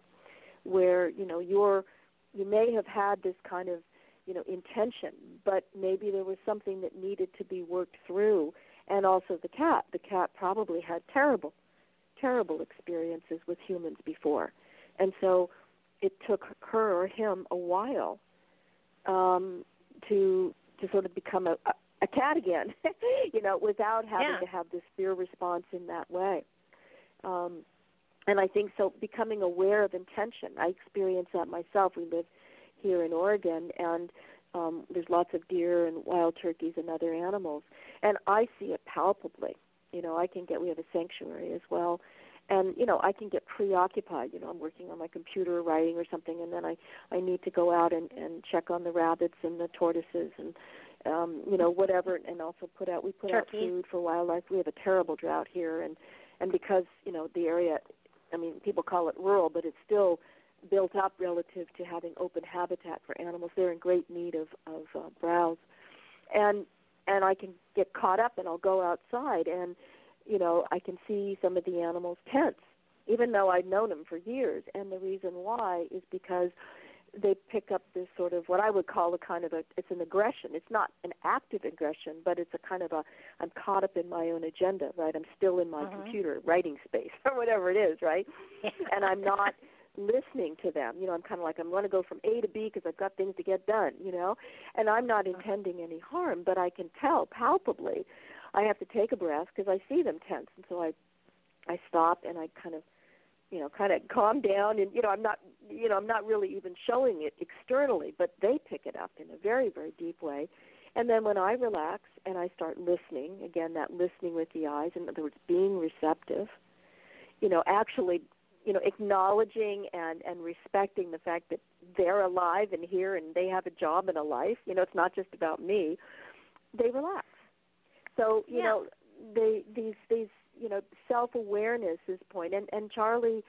S2: where you know you're you may have had this kind of you know intention but maybe there was something that needed to be worked through and also the cat. The cat probably had terrible terrible experiences with humans before. And so it took her or him a while um to to sort of become a, a a cat again, you know, without having
S1: Yeah.
S2: to have this fear response in that way. Um, and I think so. Becoming aware of intention, I experience that myself. We live here in Oregon, and um, there's lots of deer and wild turkeys and other animals, and I see it palpably. You know, I can get. We have a sanctuary as well, and you know, I can get preoccupied. You know, I'm working on my computer, writing or something, and then I I need to go out and and check on the rabbits and the tortoises and um, you know, whatever, and also put out we put out food for wildlife. We have a terrible drought here, and and because you know the area, I mean, people call it rural, but it's still built up relative to having open habitat for animals. They're in great need of of uh, browse, and and I can get caught up, and I'll go outside, and you know, I can see some of the animals' tents, even though I'd known them for years. And the reason why is because they pick up this sort of what I would call a kind of a it's an aggression. It's not an active aggression, but it's a kind of a I'm caught up in my own agenda, right? I'm still in my
S1: Mhm.
S2: computer writing space or whatever it is, right? and I'm not listening to them. You know, I'm kind of like I'm going to go from A to B because I've got things to get done. You know, and I'm not intending any harm, but I can tell palpably. I have to take a breath because I see them tense, and so I I stop and I kind of you know kind of calm down and you know i'm not you know i'm not really even showing it externally but they pick it up in a very very deep way. And then when i relax and i start listening again that listening with the eyes in other words being receptive you know actually you know acknowledging and and respecting the fact that they're alive and here and they have a job and a life you know it's not just about me they relax so you
S1: Yeah.
S2: know they these these you know self awareness is point and and charlie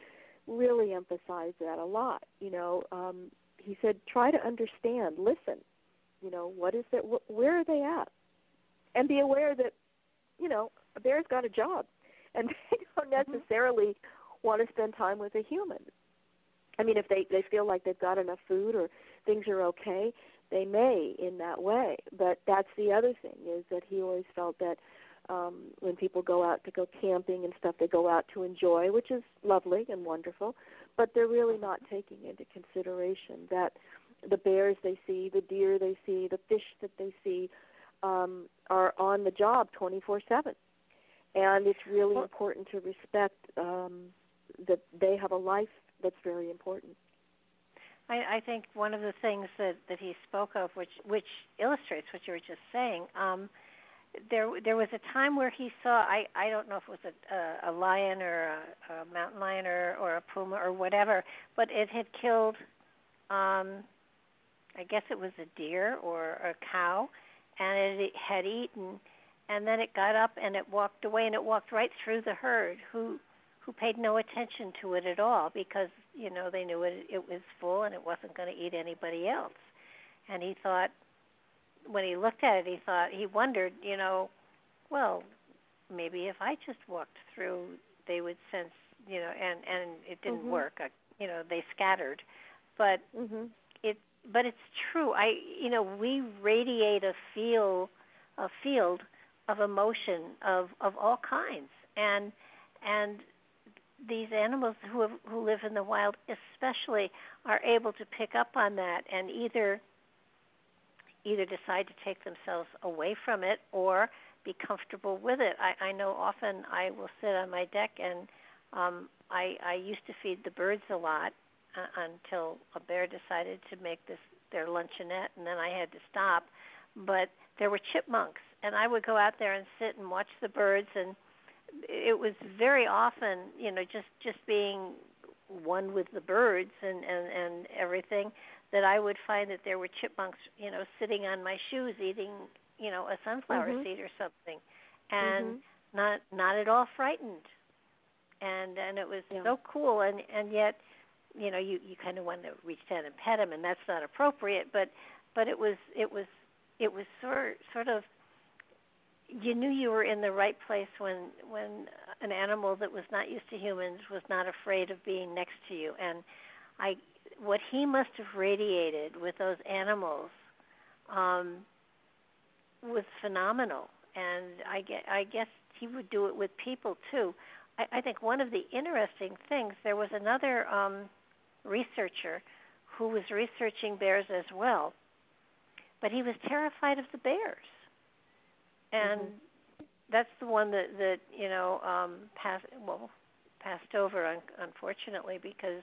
S2: really emphasized that a lot you know um he said try to understand listen you know what is it wh- where are they at and be aware that you know a bear's got a job and they don't
S1: Mm-hmm.
S2: necessarily want to spend time with a human i mean if they they feel like they've got enough food or things are okay they may in that way. But that's the other thing is that he always felt that um when people go out to go camping and stuff they go out to enjoy which is lovely and wonderful. But they're really not taking into consideration that the bears they see the deer they see the fish that they see um are on the job 24/7 and it's really
S1: Well-
S2: important to respect um that they have a life that's very important
S1: I, I think one of the things that, that he spoke of, which which illustrates what you were just saying, um, there there was a time where he saw I I don't know if it was a a, a lion or a, a mountain lion or or a puma or whatever, but it had killed, um, I guess it was a deer or a cow, and it had eaten, and then it got up and it walked away and it walked right through the herd. Who who paid no attention to it at all because you know they knew it it was full and it wasn't going to eat anybody else and he thought when he looked at it he thought he wondered you know well maybe if i just walked through they would sense you know and and it didn't
S2: mm-hmm.
S1: work I, you know they scattered but
S2: mm-hmm.
S1: it but it's true i you know we radiate a feel a field of emotion of of all kinds and and these animals who have, who live in the wild especially are able to pick up on that and either either decide to take themselves away from it or be comfortable with it. I, I know often I will sit on my deck and um, I, I used to feed the birds a lot uh, until a bear decided to make this their luncheonette, and then I had to stop. But there were chipmunks, and I would go out there and sit and watch the birds, and it was very often, you know, just just being one with the birds and and and everything that I would find that there were chipmunks, you know, sitting on my shoes eating, you know, a sunflower
S2: mm-hmm.
S1: seed or something, and
S2: mm-hmm.
S1: not not at all frightened, and and it was
S2: yeah.
S1: so cool, and and yet, you know, you you kind of want to reach down and pet him, and that's not appropriate, but but it was it was it was sort sort of you knew you were in the right place when when an animal that was not used to humans was not afraid of being next to you. And i what he must have radiated with those animals um was phenomenal. And i get i guess he would do it with people too. I i think one of the interesting things there was another um researcher who was researching bears as well but he was terrified of the bears and
S2: mm-hmm.
S1: that's the one that that you know um passed well passed over un- unfortunately because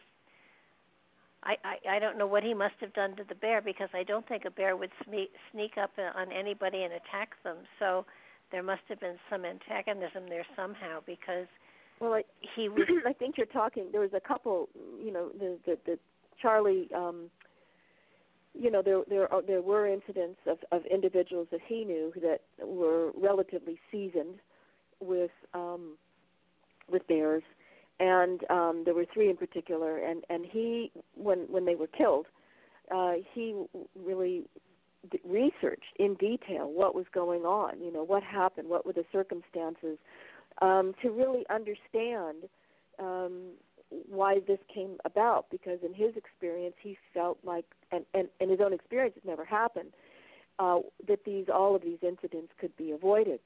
S1: I, I I don't know what he must have done to the bear because I don't think a bear would sneak sneak up on anybody and attack them. So there must have been some antagonism there somehow because
S2: well I,
S1: he was
S2: I think you're talking there was a couple you know the the, the Charlie um you know there there are, there were incidents of of individuals that he knew that were relatively seasoned with um with bears. And um there were three in particular. And and he when when they were killed uh he really researched in detail what was going on you know what happened what were the circumstances um to really understand um why this came about because in his experience he felt like and and in his own experience it never happened uh that these all of these incidents could be avoided.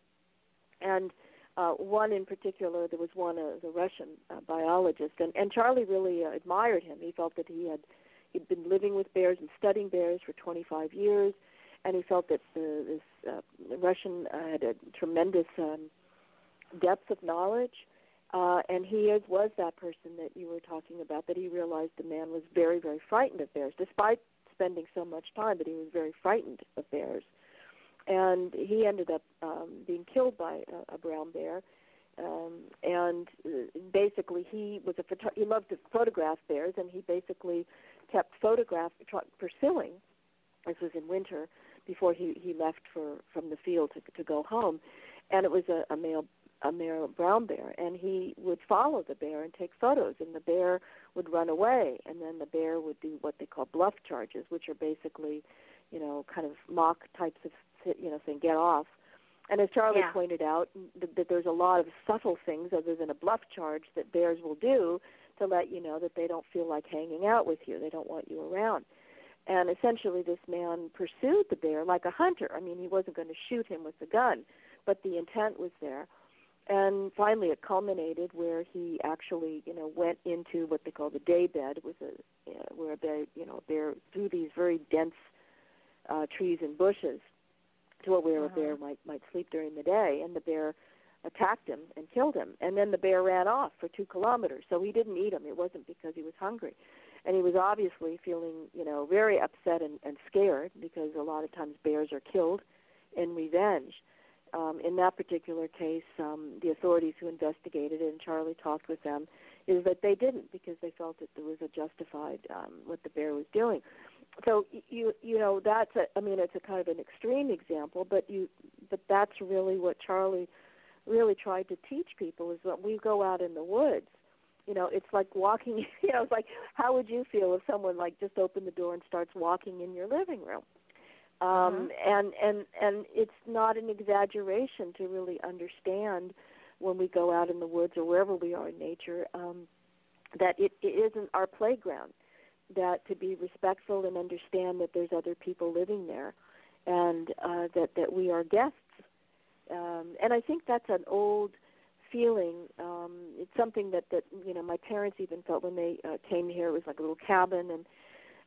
S2: And uh one in particular there was one uh, the Russian uh, biologist and and Charlie really uh, admired him. He felt that he had he'd been living with bears and studying bears for 25 years and he felt that the, this uh, Russian uh, had a tremendous um depth of knowledge uh, and he is was that person that you were talking about. That he realized the man was very, very frightened of bears, despite spending so much time. But he was very frightened of bears, and he ended up um, being killed by a, a brown bear. Um, and uh, basically, he was a photo- he loved to photograph bears, and he basically kept photograph tr- pursuing. This was in winter before he he left for from the field to to go home, and it was a, a male a male brown bear and he would follow the bear and take photos and the bear would run away and then the bear would do what they call bluff charges which are basically you know kind of mock types of you know saying get off. And as charlie
S1: yeah.
S2: pointed out that, that there's a lot of subtle things other than a bluff charge that bears will do to let you know that they don't feel like hanging out with you they don't want you around. And essentially this man pursued the bear like a hunter. I mean he wasn't going to shoot him with the gun but the intent was there and finally it culminated where he actually you know went into what they call the day bed with a uh, where a bear you know bear through these very dense uh trees and bushes to where
S1: uh-huh.
S2: a bear might might sleep during the day and the bear attacked him and killed him. And then the bear ran off for 2 kilometers so he didn't eat him. It wasn't because he was hungry. And he was obviously feeling you know very upset and, and scared because a lot of times bears are killed in revenge um, in that particular case, um, the authorities who investigated it, and Charlie talked with them, is that they didn't because they felt that there was a justified um, what the bear was doing. So you you know that's a I mean it's a kind of an extreme example, but you but that's really what Charlie really tried to teach people is that we go out in the woods you know it's like walking you know it's like how would you feel if someone like just opened the door and starts walking in your living room um
S1: mm-hmm.
S2: and and and it's not an exaggeration to really understand when we go out in the woods or wherever we are in nature um that it, it isn't our playground that to be respectful and understand that there's other people living there and uh that that we are guests um and i think that's an old feeling. Um, it's something that that you know my parents even felt when they uh, came here. It was like a little cabin, and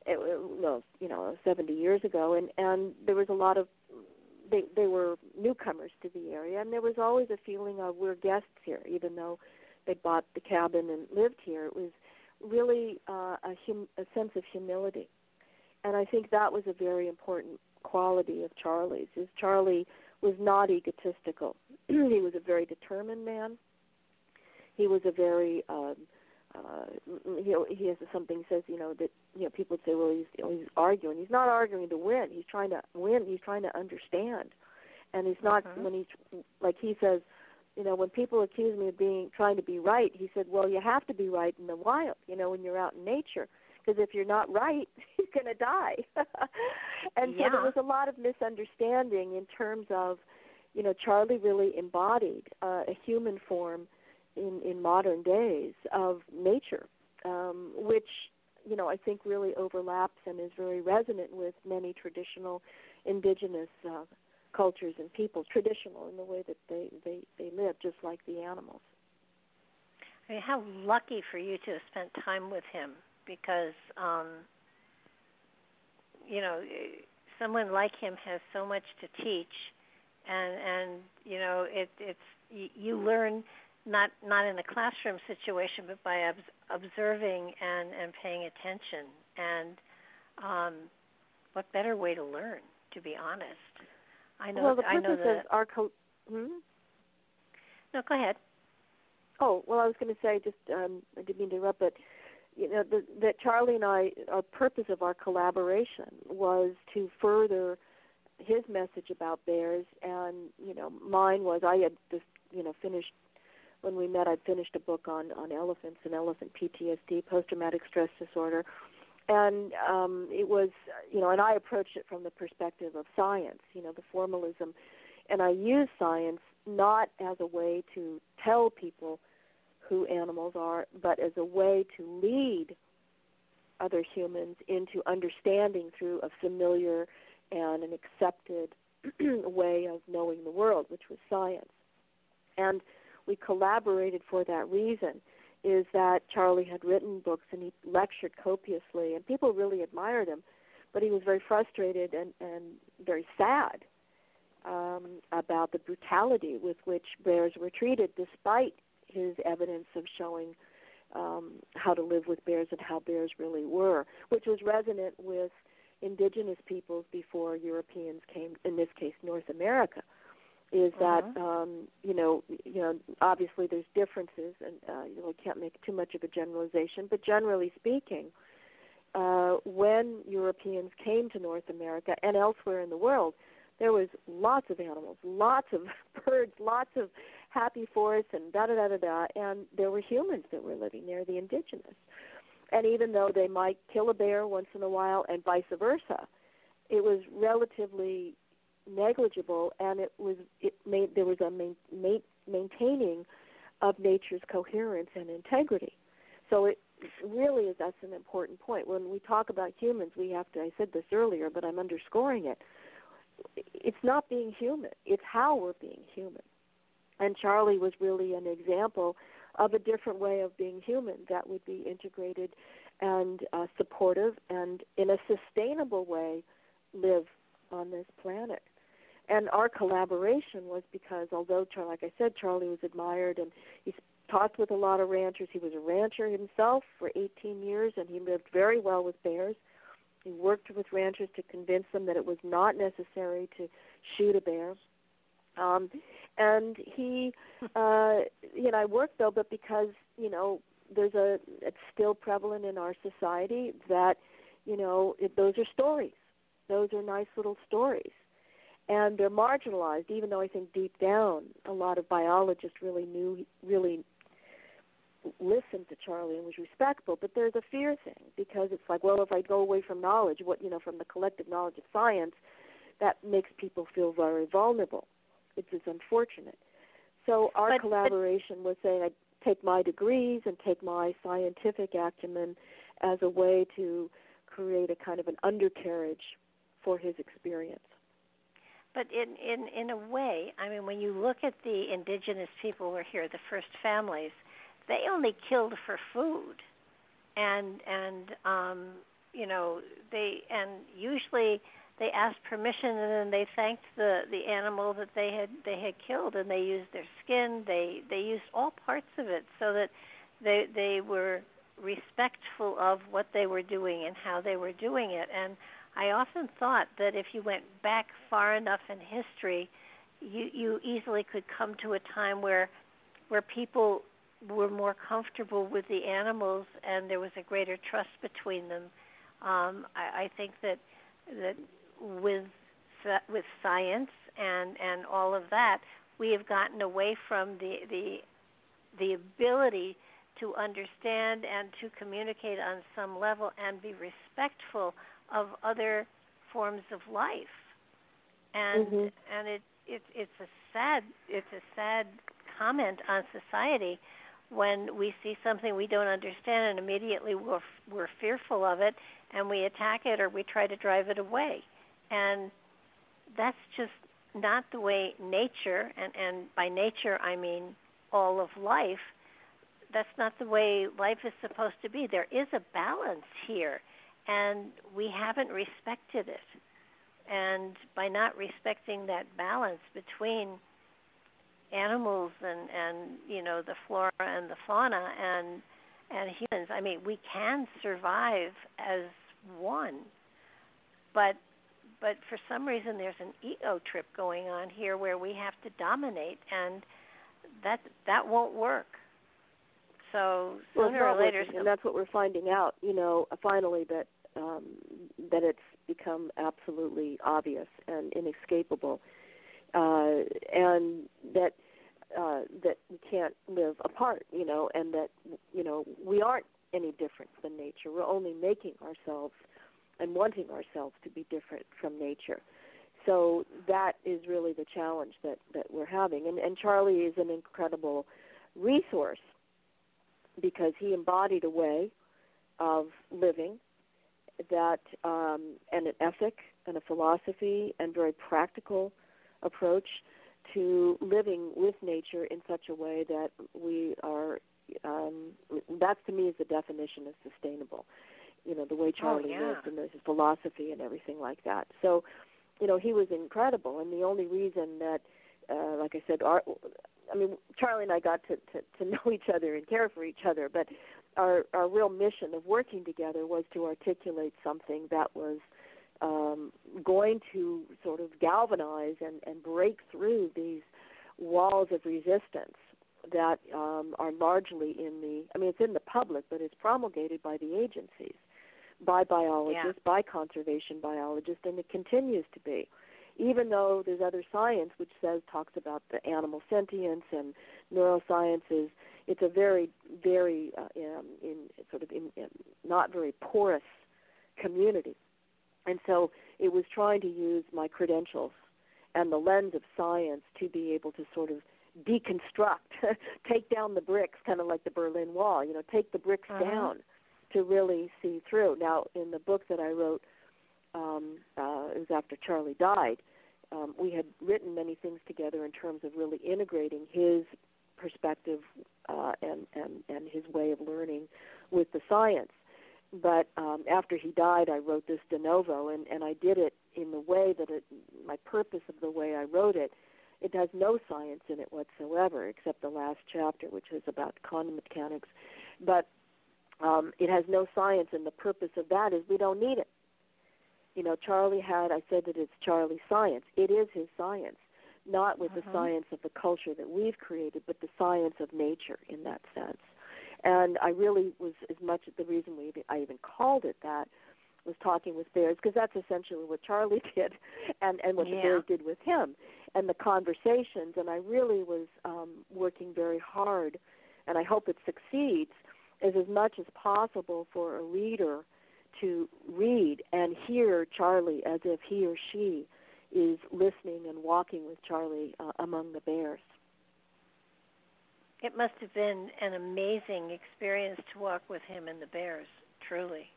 S2: it, well, you know, 70 years ago, and and there was a lot of they they were newcomers to the area, and there was always a feeling of we're guests here, even though they bought the cabin and lived here. It was really uh, a, hum, a sense of humility, and I think that was a very important quality of Charlie's. Is Charlie was not egotistical. he was a very determined man. He was a very um, he he has something says you know that you know people say well he's you know, he's arguing. He's not arguing to win. He's trying to win. He's trying to understand, and he's not
S1: mm-hmm.
S2: when he's like he says. You know, when people accuse me of being trying to be right, he said, "Well, you have to be right in the wild. You know, when you're out in nature, because if you're not right, you're going to die. and
S1: yeah.
S2: so there was a lot of misunderstanding in terms of, you know, Charlie really embodied uh, a human form in in modern days of nature, um, which you know I think really overlaps and is very resonant with many traditional indigenous uh, cultures and people, traditional in the way that they they they live, just like the animals.
S1: I mean, how lucky for you to have spent time with him because um you know someone like him has so much to teach and and you know it it's you, you learn not not in a classroom situation but by ob- observing and and paying attention. And um what better way to learn to be honest? I know
S2: well the
S1: i know
S2: purpose
S1: that
S2: of our co- hmm?
S1: no go ahead.
S2: Oh well i was going to say just um i didn't mean to interrupt but you know the, that Charlie and I, our purpose of our collaboration was to further his message about bears, and you know mine was I had just you know finished when we met. I'd finished a book on on elephants and elephant PTSD, post traumatic stress disorder, and um, it was you know, and I approached it from the perspective of science, you know, the formalism, and I used science not as a way to tell people who animals are, but as a way to lead other humans into understanding through a familiar and an accepted way of knowing the world, which was science. And we collaborated for that reason is that Charlie had written books and he lectured copiously and people really admired him, but he was very frustrated and, and very sad um, about the brutality with which bears were treated despite his evidence of showing um, how to live with bears and how bears really were, which was resonant with indigenous peoples before Europeans came. In this case, North America, is that
S1: mm-hmm.
S2: um, you know you know obviously there's differences, and uh, you know, can't make too much of a generalization, but generally speaking. Uh, when Europeans came to North America and elsewhere in the world, there was lots of animals, lots of birds, lots of happy forests and da da da da da. And there were humans that were living there, the indigenous. And even though they might kill a bear once in a while and vice versa, it was relatively negligible, and it was it made there was a main, main, maintaining of nature's coherence and integrity. So it really is that's an important point. When we talk about humans, we have to. I said this earlier, but I'm underscoring it. It's not being human; it's how we're being human. And Charlie was really an example of a different way of being human that would be integrated and uh, supportive and in a sustainable way live on this planet. And our collaboration was because although, like I said, Charlie was admired and he talked with a lot of ranchers. He was a rancher himself for 18 years and he lived very well with bears. He worked with ranchers to convince them that it was not necessary to shoot a bear. Um, and he, uh, you know, I work though, but because you know, there's a it's still prevalent in our society that, you know, it, those are stories. Those are nice little stories, and they're marginalized. Even though I think deep down, a lot of biologists really knew, really listened to Charlie and was respectful, but there's a fear thing because it's like, well, if I go away from knowledge, what you know, from the collective knowledge of science, that makes people feel very vulnerable. It's, it's unfortunate. So our
S1: but,
S2: collaboration
S1: but,
S2: was saying, I take my degrees and take my scientific acumen as a way to create a kind of an undercarriage for his experience.
S1: But in in in a way, I mean, when you look at the indigenous people who were here, the first families, they only killed for food, and and um, you know they and usually they asked permission and then they thanked the the animal that they had they had killed and they used their skin. They they used all parts of it so that they they were respectful of what they were doing and how they were doing it. And I often thought that if you went back far enough in history you you easily could come to a time where where people were more comfortable with the animals and there was a greater trust between them. Um I, I think that that with with science and and all of that, we have gotten away from the the the ability to understand and to communicate on some level and be respectful of other forms of life. And
S2: mm-hmm.
S1: and it, it it's a sad it's a sad comment on society when we see something we don't understand and immediately we're we're fearful of it and we attack it or we try to drive it away and that's just not the way nature and and by nature I mean all of life that's not the way life is supposed to be there is a balance here and we haven't respected it. And by not respecting that balance between animals and and you know the flora and the fauna and and humans i mean we can survive as one. But but for some reason there's an ego trip going on here where we have to dominate and that that won't work. So sooner
S2: well,
S1: or later
S2: and that's what we're finding out you know finally that um that it's become absolutely obvious and inescapable uh and that uh that we can't live apart you know and that you know we aren't any different than nature we're only making ourselves and wanting ourselves to be different from nature. So that is really the challenge that, that we're having. And, and Charlie is an incredible resource because he embodied a way of living that um, and an ethic and a philosophy and very practical approach to living with nature in such a way that we are um, that to me is the definition of sustainable you know the way
S1: oh,
S2: Charlie
S1: oh, yeah.
S2: lived and his philosophy and everything like that. So, you know, he was incredible, and the only reason that, uh, like I said, our, I mean, Charlie and I got to, to to know each other and care for each other, but our our real mission of working together was to articulate something that was um, going to sort of galvanize and, and break through these walls of resistance that um, are largely in the I mean it's in the public but it's promulgated by the agencies by biologists,
S1: yeah.
S2: by conservation biologists, and it continues to be. Even though there's other science which says talks about the animal sentience and neurosciences, it's a very, very uh, um, in sort of in, in not very porous community, and so it was trying to use my credentials and the lens of science to be able to sort of deconstruct, take down the bricks, kind of like the Berlin Wall. You know, take the bricks
S1: uh-huh.
S2: down to really see through. Now, in the book that I wrote, um, uh, it was after Charlie died. Um, we had written many things together in terms of really integrating his perspective uh, and, and and his way of learning with the science. But um, after he died, I wrote this de novo, and, and I did it in the way that it, my purpose of the way I wrote it, it has no science in it whatsoever, except the last chapter, which is about quantum mechanics. But um, it has no science, and the purpose of that is we don't need it. You know, Charlie had, I said that it's Charlie's science. It is his science, not with
S1: uh-huh.
S2: the science of the culture that we've created, but the science of nature in that sense. And I really was as much the reason we I even called it that was talking with bears because that's essentially what Charlie did, and and what
S1: yeah.
S2: the bears did with him, and the conversations. And I really was um, working very hard and I hope it succeeds, is as much as possible for a reader to read and hear Charlie as if he or she is listening and walking with Charlie uh, among the bears.
S1: It must have been an amazing experience to walk with him and the bears, truly.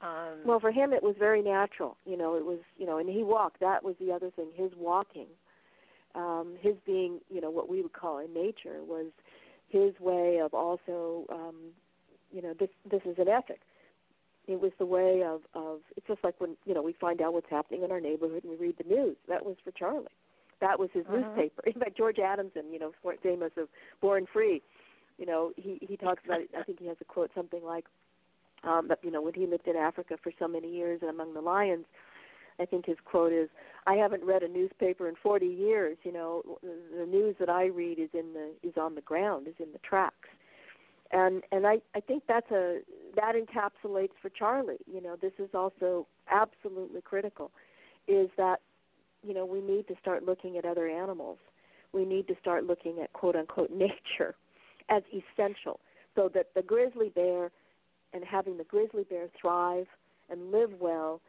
S1: Um,
S2: well, for him, it was very natural. You know, it was you know, and he walked. That was the other thing. His walking, um, his being, you know, what we would call in nature was his way of also, um, you know, this this is an ethic. It was the way of of. It's just like when you know we find out what's happening in our neighborhood and we read the news. That was for Charlie. That was his uh-huh. newspaper. In fact, George Adamson, you know, famous of Born Free, you know, he he talks about. I think he has a quote something like, um, but you know, when he lived in Africa for so many years and among the lions, I think his quote is, "I haven't read a newspaper in 40 years. You know, the news that I read is in the is on the ground, is in the tracks." And and I I think that's a that encapsulates for Charlie. You know, this is also absolutely critical, is that you know we need to start looking at other animals. We need to start looking at quote unquote nature as essential, so that the grizzly bear and having the grizzly bear thrive and live well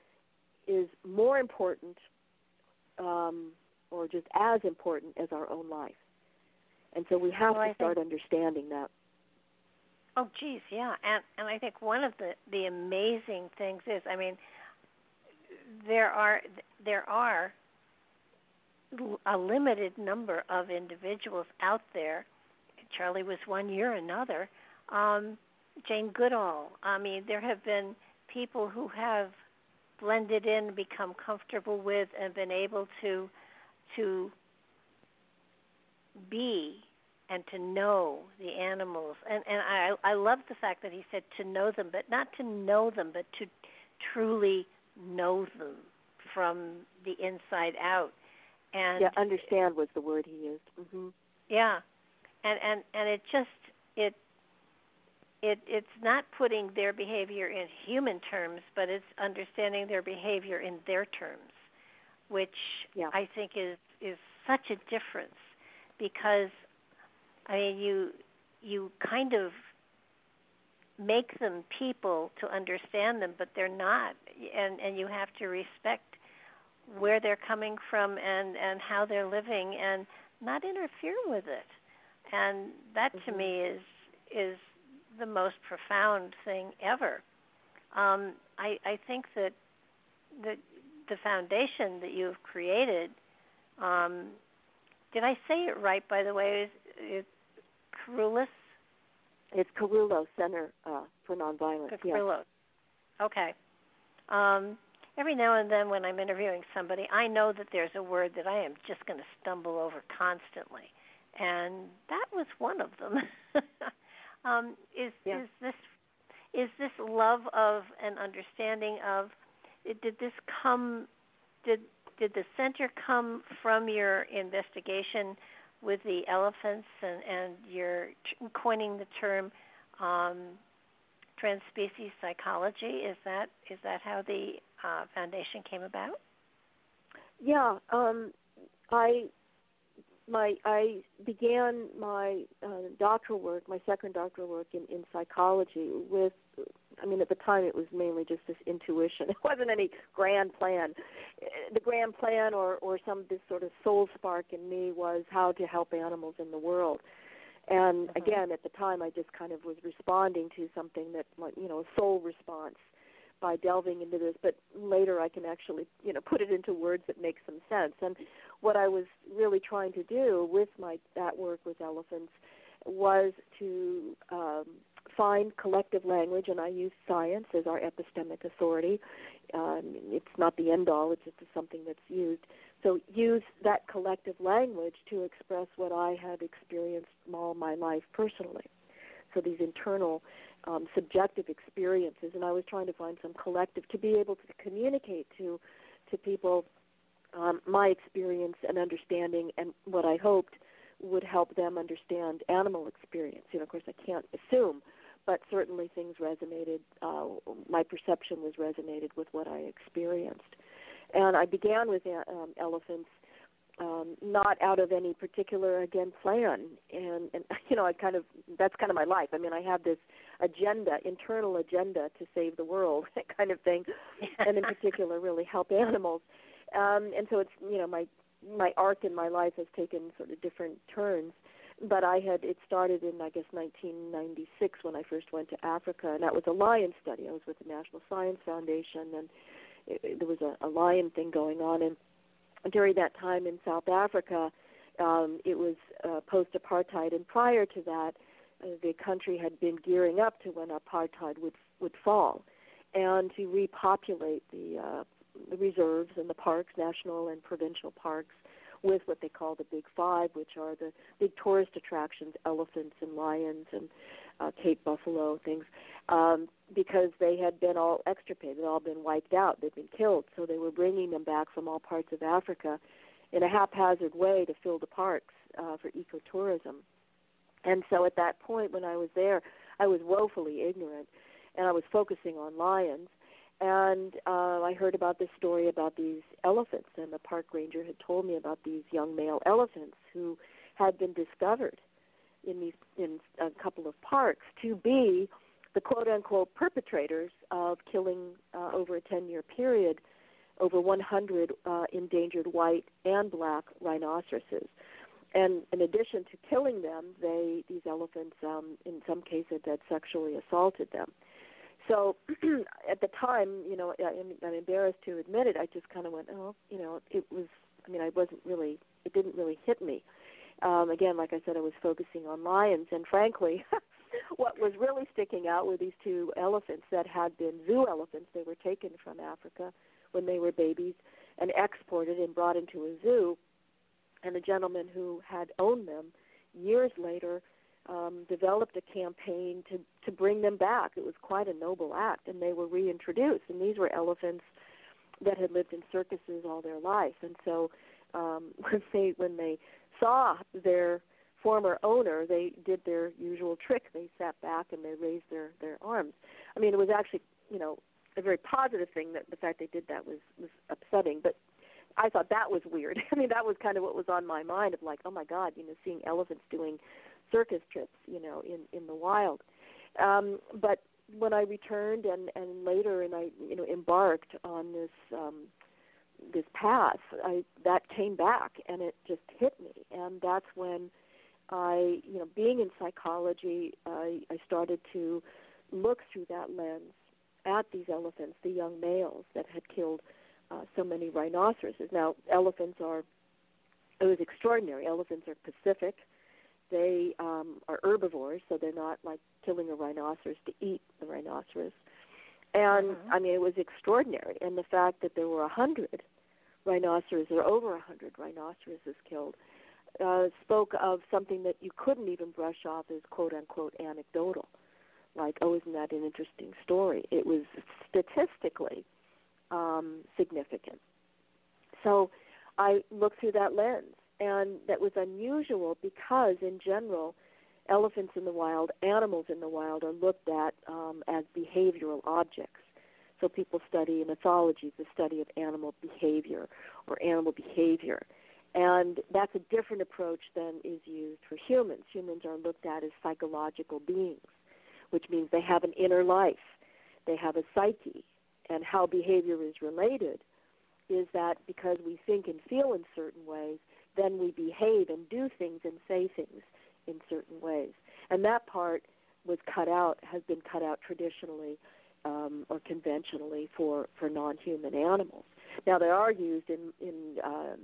S2: is more important um, or just as important as our own life. And so we have well, to start think, understanding that.
S1: Oh, geez, yeah, and and I think one of the the amazing things is, I mean, there are there are a limited number of individuals out there. Charlie was one, you're another. Um, Jane Goodall. I mean, there have been people who have blended in, become comfortable with, and been able to to be and to know the animals. And and I I love the fact that he said to know them, but not to know them, but to truly know them from the inside out. And
S2: yeah, understand was the word he used. Mm-hmm.
S1: Yeah, and and and it just it it it's not putting their behavior in human terms, but it's understanding their behavior in their terms, which
S2: yeah.
S1: I think is is such a difference because I mean you you kind of make them people to understand them, but they're not, and and you have to respect where they're coming from and and how they're living and not interfere with it, and that mm-hmm. to me is is the most profound thing ever. Um, I, I think that the the foundation that you've created. Um, did I say it right? By the way, is Carolus?
S2: It's Kerulos Center uh, for Nonviolence. Yes.
S1: Okay. Um, every now and then, when I'm interviewing somebody, I know that there's a word that I am just going to stumble over constantly, and that was one of them. Um, is
S2: yeah.
S1: is this is this love of and understanding of did this come did did the center come from your investigation with the elephants and and your coining the term um, transspecies psychology is that is that how the uh, foundation came about?
S2: Yeah um, i my I began my uh, doctoral work, my second doctoral work in, in psychology with I mean at the time it was mainly just this intuition. It wasn't any grand plan. The grand plan or or some this sort of soul spark in me was how to help animals in the world. And mm-hmm. again, at the time, I just kind of was responding to something that, you know, a soul response by delving into this. But later, I can actually, you know, put it into words that make some sense. And what I was really trying to do with my that work with elephants was to um, find collective language, and I use science as our epistemic authority. Um, it's not the end all; it's just something that's used. So use that collective language to express what I had experienced all my life personally. So these internal, um, subjective experiences, and I was trying to find some collective to be able to communicate to to people um, my experience and understanding and what I hoped would help them understand animal experience. You know, of course, I can't assume, but certainly things resonated. Uh, my perception was resonated with what I experienced, and I began with uh, um, elephants um, not out of any particular again plan. And and you know i kind of that's kind of my life. I mean i have this agenda internal agenda to save the world that kind of thing and in particular really help animals. Um and so it's you know my my arc in my life has taken sort of different turns. But i had it started in i guess 1996 when i first went to africa and that was a lion study. I was with the national science foundation and it, it, there was a, a lion thing going on and during that time in South Africa, um, it was uh, post-apartheid, and prior to that, uh, the country had been gearing up to when apartheid would would fall, and to repopulate the uh, the reserves and the parks, national and provincial parks, with what they call the Big Five, which are the big tourist attractions, elephants and lions and uh, Cape buffalo things, um, because they had been all extirpated, all been wiped out, they'd been killed. So they were bringing them back from all parts of Africa in a haphazard way to fill the parks uh, for ecotourism. And so at that point, when I was there, I was woefully ignorant, and I was focusing on lions. And uh, I heard about this story about these elephants, and the park ranger had told me about these young male elephants who had been discovered in these in a couple of parks to be the quote unquote perpetrators of killing uh, over a 10 year period over 100 uh, endangered white and black rhinoceroses. And in addition to killing them, they these elephants, um, in some cases, had sexually assaulted them. So at the time, you know, I'm, I'm embarrassed to admit it. I just kind of went, oh, you know, it was. I mean, I wasn't really. It didn't really hit me. Um, again, like I said, I was focusing on lions, and frankly, what was really sticking out were these two elephants that had been zoo elephants. They were taken from Africa when they were babies and exported and brought into a zoo. And the gentleman who had owned them years later um, developed a campaign to to bring them back. It was quite a noble act, and they were reintroduced. And these were elephants that had lived in circuses all their life. And so um, when they when they saw their former owner, they did their usual trick. They sat back and they raised their their arms. I mean, it was actually you know a very positive thing that the fact they did that was was upsetting, but I thought that was weird. I mean, that was kind of what was on my mind of like, oh my God, you know, seeing elephants doing circus trips, you know, in in the wild. Um, but when I returned and and later and I you know embarked on this um, this path, I that came back and it just hit me, and that's when I, you know, being in psychology, I, I started to look through that lens at these elephants, the young males that had killed uh, so many rhinoceroses. Now, elephants are, it was extraordinary. Elephants are Pacific. They um, are herbivores, so they're not like killing a rhinoceros to eat the rhinoceros. And mm-hmm. I mean, it was extraordinary. And the fact that there were a hundred rhinoceros or over a hundred rhinoceroses killed uh, spoke of something that you couldn't even brush off as quote unquote anecdotal, like oh isn't that an interesting story? It was statistically um, significant. So I looked through that lens, and that was unusual because in general elephants in the wild, animals in the wild are looked at um, as behavioral objects. So people study in ethology the study of animal behavior or animal behavior. And that's a different approach than is used for humans. Humans are looked at as psychological beings, which means they have an inner life, they have a psyche. And how behavior is related is that because we think and feel in certain ways, then we behave and do things and say things in certain ways. And that part was cut out, has been cut out traditionally um, or conventionally for, for non-human animals. Now they are used in in um,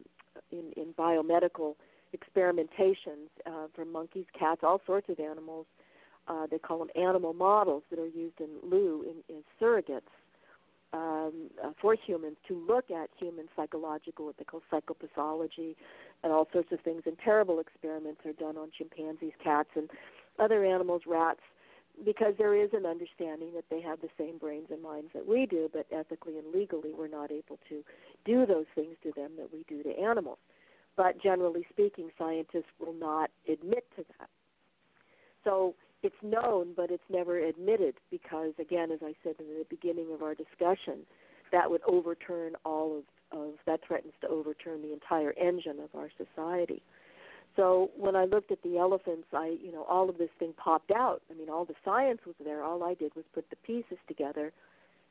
S2: in, in biomedical experimentations uh, for monkeys, cats, all sorts of animals. Uh, they call them animal models that are used in Lou in, in surrogates um, uh, for humans to look at human psychological, what they call psychopathology, and all sorts of things. And terrible experiments are done on chimpanzees, cats, and other animals, rats, because there is an understanding that they have the same brains and minds that we do, but ethically and legally we're not able to do those things to them that we do to animals. But generally speaking, scientists will not admit to that. So it's known, but it's never admitted because, again, as I said in the beginning of our discussion, that would overturn all of of that threatens to overturn the entire engine of our society. So when I looked at the elephants, I you know all of this thing popped out. I mean, all the science was there. All I did was put the pieces together,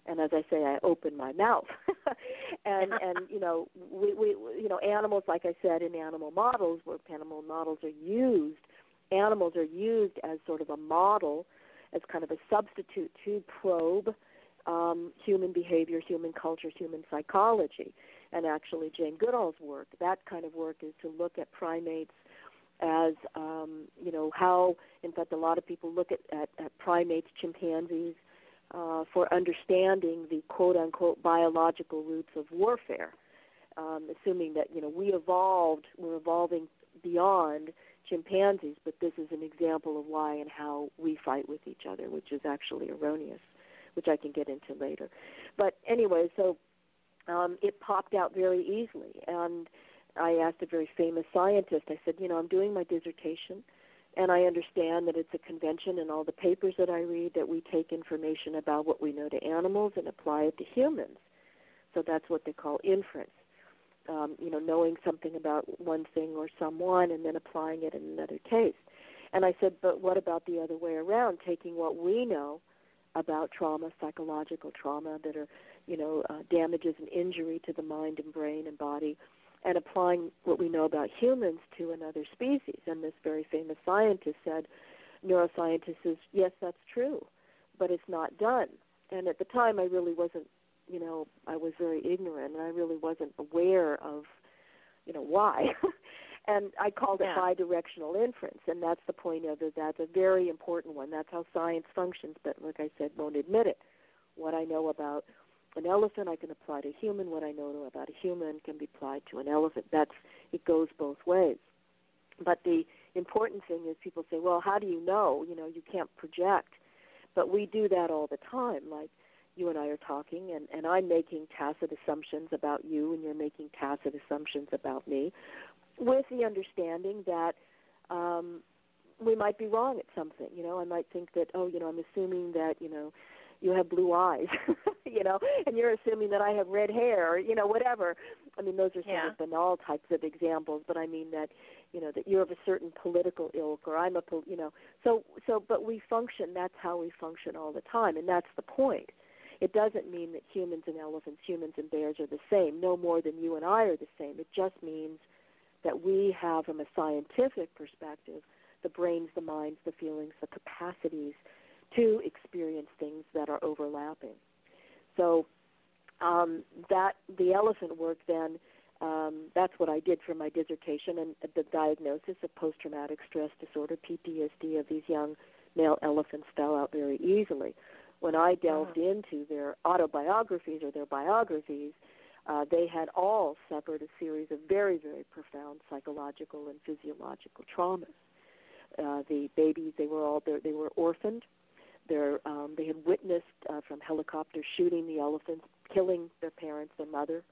S2: and as I say, I opened my mouth. and and you know we we you know animals, like I said, in animal models, where animal models are used, animals are used as sort of a model, as kind of a substitute to probe um, human behavior, human cultures, human psychology. And actually, Jane Goodall's work, that kind of work, is to look at primates as um, you know how in fact a lot of people look at, at, at primates chimpanzees uh, for understanding the quote unquote biological roots of warfare um, assuming that you know we evolved we're evolving beyond chimpanzees but this is an example of why and how we fight with each other which is actually erroneous which I can get into later. But anyway so um, it popped out very easily and I asked a very famous scientist, I said, you know, I'm doing my dissertation, and I understand that it's a convention in all the papers that I read that we take information about what we know to animals and apply it to humans. So that's what they call inference. Um, you know, knowing something about one thing or someone and then applying it in another case. And I said, but what about the other way around, taking what we know about trauma, psychological trauma that are, you know, uh, damages and injury to the mind and brain and body, and applying what we know about humans to another species. And this very famous scientist said, neuroscientist says, yes, that's true, but it's not done. And at the time, I really wasn't, you know, I was very ignorant, and I really wasn't aware of, you know, why. and I called
S1: yeah.
S2: it bidirectional inference, and that's the point of it. That's a very important one. That's how science functions, but like I said, won't admit it. What I know about an elephant I can apply to a human. What I know about a human can be applied to an elephant. That's it goes both ways. But the important thing is people say, well, how do you know? You know, you can't project. But we do that all the time. Like you and I are talking, and, and I'm making tacit assumptions about you, and you're making tacit assumptions about me, with the understanding that um, we might be wrong at something. You know, I might think that, oh, you know, I'm assuming that, you know, you have blue eyes, you know, and you're assuming that I have red hair, or, you know, whatever. I mean, those are sort
S1: yeah.
S2: of banal types of examples, but I mean that, you know, that you're of a certain political ilk, or I'm a, pol- you know, so so. But we function. That's how we function all the time, and that's the point. It doesn't mean that humans and elephants, humans and bears are the same, no more than you and I are the same. It just means that we have, from a scientific perspective, the brains, the minds, the feelings, the capacities to experience things that are overlapping. So um, that the elephant work then um, that's what I did for my dissertation and the diagnosis of post-traumatic stress disorder PTSD of these young male elephants fell out very easily. When I delved
S1: uh-huh.
S2: into their autobiographies or their biographies, uh, they had all suffered a series of very, very profound psychological and physiological traumas. Uh, the babies, they were all they were orphaned they're, um, they had witnessed uh, from helicopters shooting the elephants, killing their parents, their mother,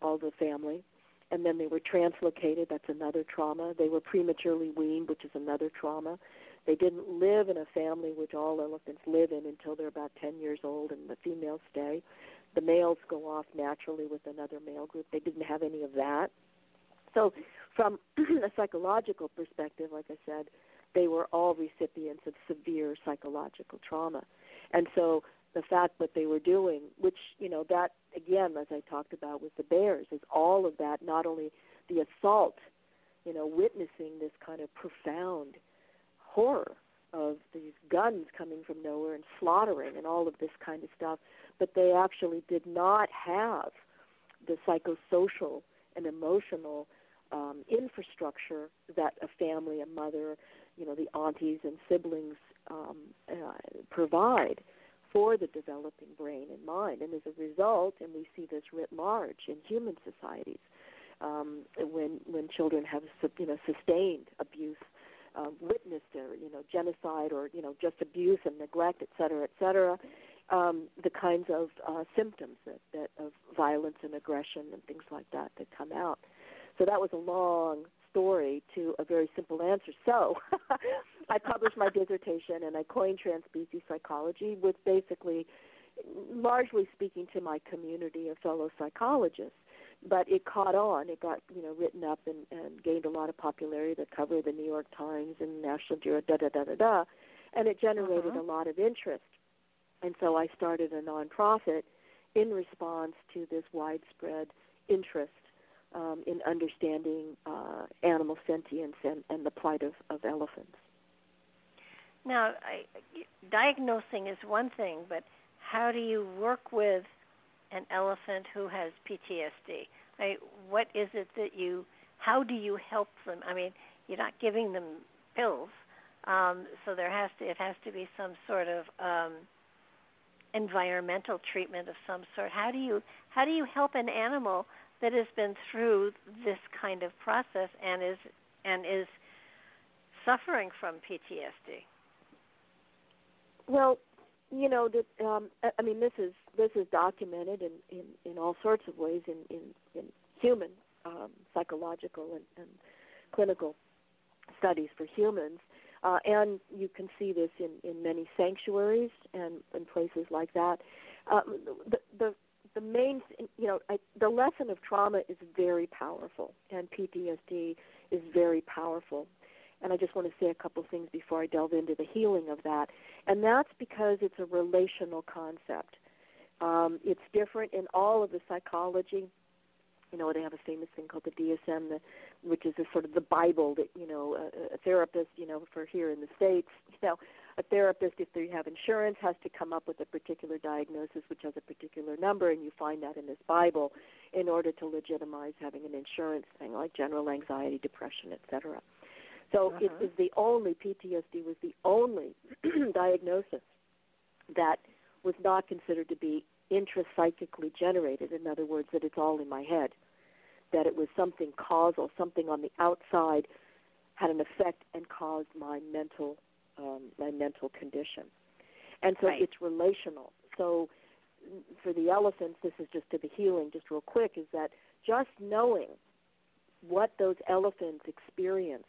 S2: all the family. And then they were translocated. That's another trauma. They were prematurely weaned, which is another trauma. They didn't live in a family which all elephants live in until they're about 10 years old, and the females stay. The males go off naturally with another male group. They didn't have any of that. So, from a psychological perspective, like I said, they were all recipients of severe psychological trauma. And so the fact that they were doing, which, you know, that, again, as I talked about with the bears, is all of that, not only the assault, you know, witnessing this kind of profound horror of these guns coming from nowhere and slaughtering and all of this kind of stuff, but they actually did not have the psychosocial and emotional um, infrastructure that a family, a mother, you know the aunties and siblings um, uh, provide for the developing brain and mind. And as a result, and we see this writ large in human societies, um, when when children have you know sustained abuse, uh, witnessed or you know genocide or you know just abuse and neglect, et cetera, et cetera. Um, the kinds of uh, symptoms that, that of violence and aggression and things like that that come out. So that was a long story to a very simple answer. So I published my dissertation and I coined transspecies psychology with basically largely speaking to my community of fellow psychologists. but it caught on. It got you know written up and, and gained a lot of popularity. The cover of the New York Times and National Geographic, da da da da da, and it generated
S1: uh-huh.
S2: a lot of interest. And so I started a nonprofit in response to this widespread interest um, in understanding uh, animal sentience and, and the plight of, of elephants.
S1: Now, I, diagnosing is one thing, but how do you work with an elephant who has PTSD? I, what is it that you? How do you help them? I mean, you're not giving them pills, um, so there has to it has to be some sort of um, environmental treatment of some sort. How do you how do you help an animal that has been through this kind of process and is and is suffering from PTSD?
S2: Well, you know um, I mean this is this is documented in in, in all sorts of ways in in, in human um, psychological and, and clinical studies for humans. Uh, and you can see this in, in many sanctuaries and, and places like that. Um, the, the the main, you know, I, the lesson of trauma is very powerful, and PTSD is very powerful. And I just want to say a couple things before I delve into the healing of that. And that's because it's a relational concept. Um, it's different in all of the psychology. You know, they have a famous thing called the DSM, the, which is a sort of the Bible that you know a, a therapist, you know, for here in the states, you know, a therapist, if they have insurance, has to come up with a particular diagnosis, which has a particular number, and you find that in this Bible, in order to legitimize having an insurance thing like general anxiety, depression, etc. So
S1: uh-huh.
S2: it is the only PTSD was the only diagnosis that was not considered to be intrapsychically generated. In other words, that it's all in my head, that it was something causal, something on the outside had an effect and caused my mental um, my mental condition. And so
S1: right.
S2: it's relational. So for the elephants, this is just to the healing, just real quick, is that just knowing what those elephants experienced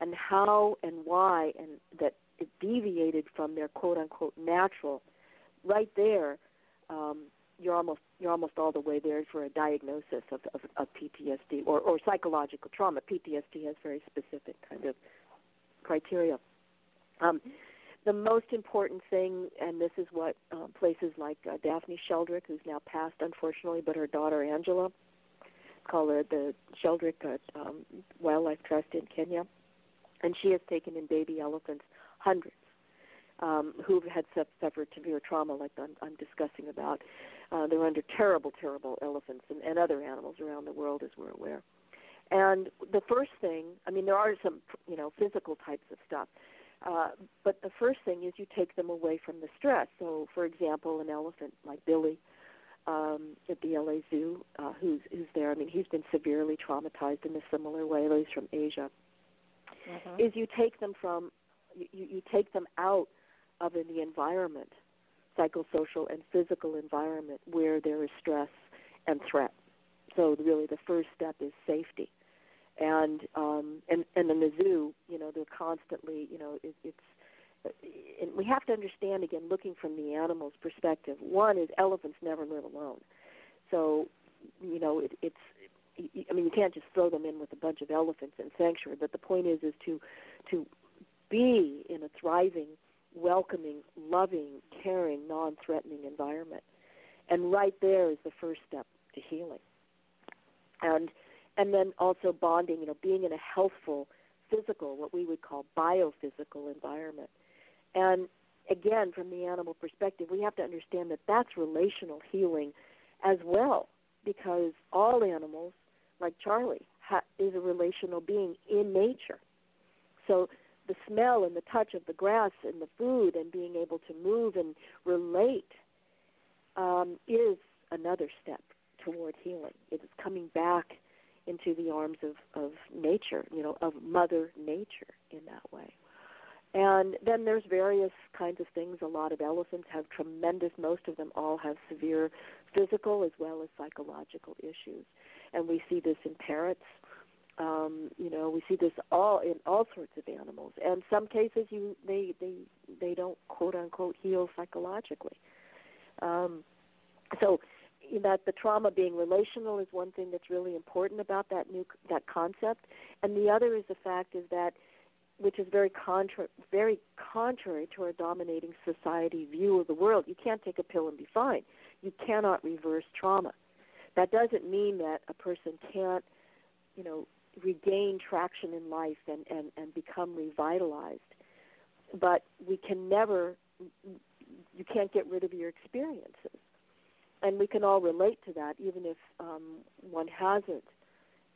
S2: and how and why and that it deviated from their quote unquote natural, right there, um, you're almost you're almost all the way there for a diagnosis of, of, of PTSD or, or psychological trauma. PTSD has very specific kind of criteria. Um, the most important thing, and this is what uh, places like uh, Daphne Sheldrick, who's now passed unfortunately, but her daughter Angela, call her the Sheldrick uh, um, Wildlife Trust in Kenya, and she has taken in baby elephants, hundreds, um, who've had suffered severe trauma, like I'm, I'm discussing about. Uh, they're under terrible, terrible elephants and, and other animals around the world, as we're aware. And the first thing, I mean, there are some, you know, physical types of stuff. Uh, but the first thing is you take them away from the stress. So, for example, an elephant like Billy um, at the LA Zoo, uh, who's who's there. I mean, he's been severely traumatized in a similar way. He's from Asia.
S1: Mm-hmm.
S2: Is you take them from you, you take them out of the environment, psychosocial and physical environment where there is stress and threat. So really, the first step is safety and um and and in the zoo you know they're constantly you know it, it's and we have to understand again looking from the animal's perspective one is elephants never live alone so you know it, it's I mean, you can't just throw them in with a bunch of elephants in sanctuary. But the point is, is to to be in a thriving, welcoming, loving, caring, non-threatening environment. And right there is the first step to healing. And and then also bonding, you know, being in a healthful physical, what we would call biophysical environment. And again, from the animal perspective, we have to understand that that's relational healing as well, because all animals, like Charlie, ha- is a relational being in nature. So the smell and the touch of the grass and the food and being able to move and relate um, is another step toward healing. It is coming back into the arms of, of nature, you know, of Mother Nature in that way. And then there's various kinds of things. A lot of elephants have tremendous, most of them all have severe physical as well as psychological issues. And we see this in parrots. Um, you know, we see this all in all sorts of animals. And some cases you they they they don't quote unquote heal psychologically. Um, so that the trauma being relational is one thing that's really important about that new that concept, and the other is the fact is that which is very contra- very contrary to our dominating society view of the world. You can't take a pill and be fine. You cannot reverse trauma. That doesn't mean that a person can't, you know, regain traction in life and, and, and become revitalized. But we can never, you can't get rid of your experiences. And we can all relate to that, even if um, one hasn't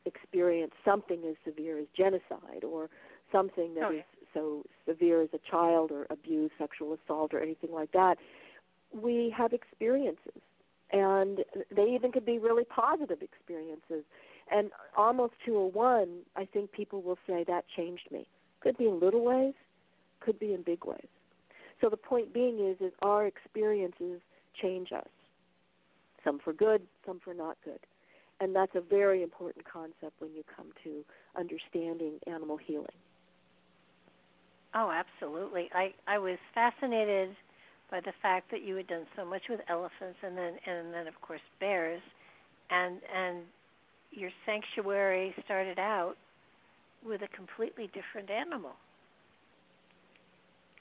S2: experienced something as severe as genocide or something that
S1: oh,
S2: is so severe as a child or abuse, sexual assault, or anything like that. We have experiences, and they even could be really positive experiences. And almost to a one, I think people will say that changed me. Could be in little ways, could be in big ways. So the point being is, is our experiences change us. Some for good, some for not good. And that's a very important concept when you come to understanding animal healing.
S1: Oh, absolutely. I I was fascinated by the fact that you had done so much with elephants and then and then of course bears and and your sanctuary started out with a completely different animal.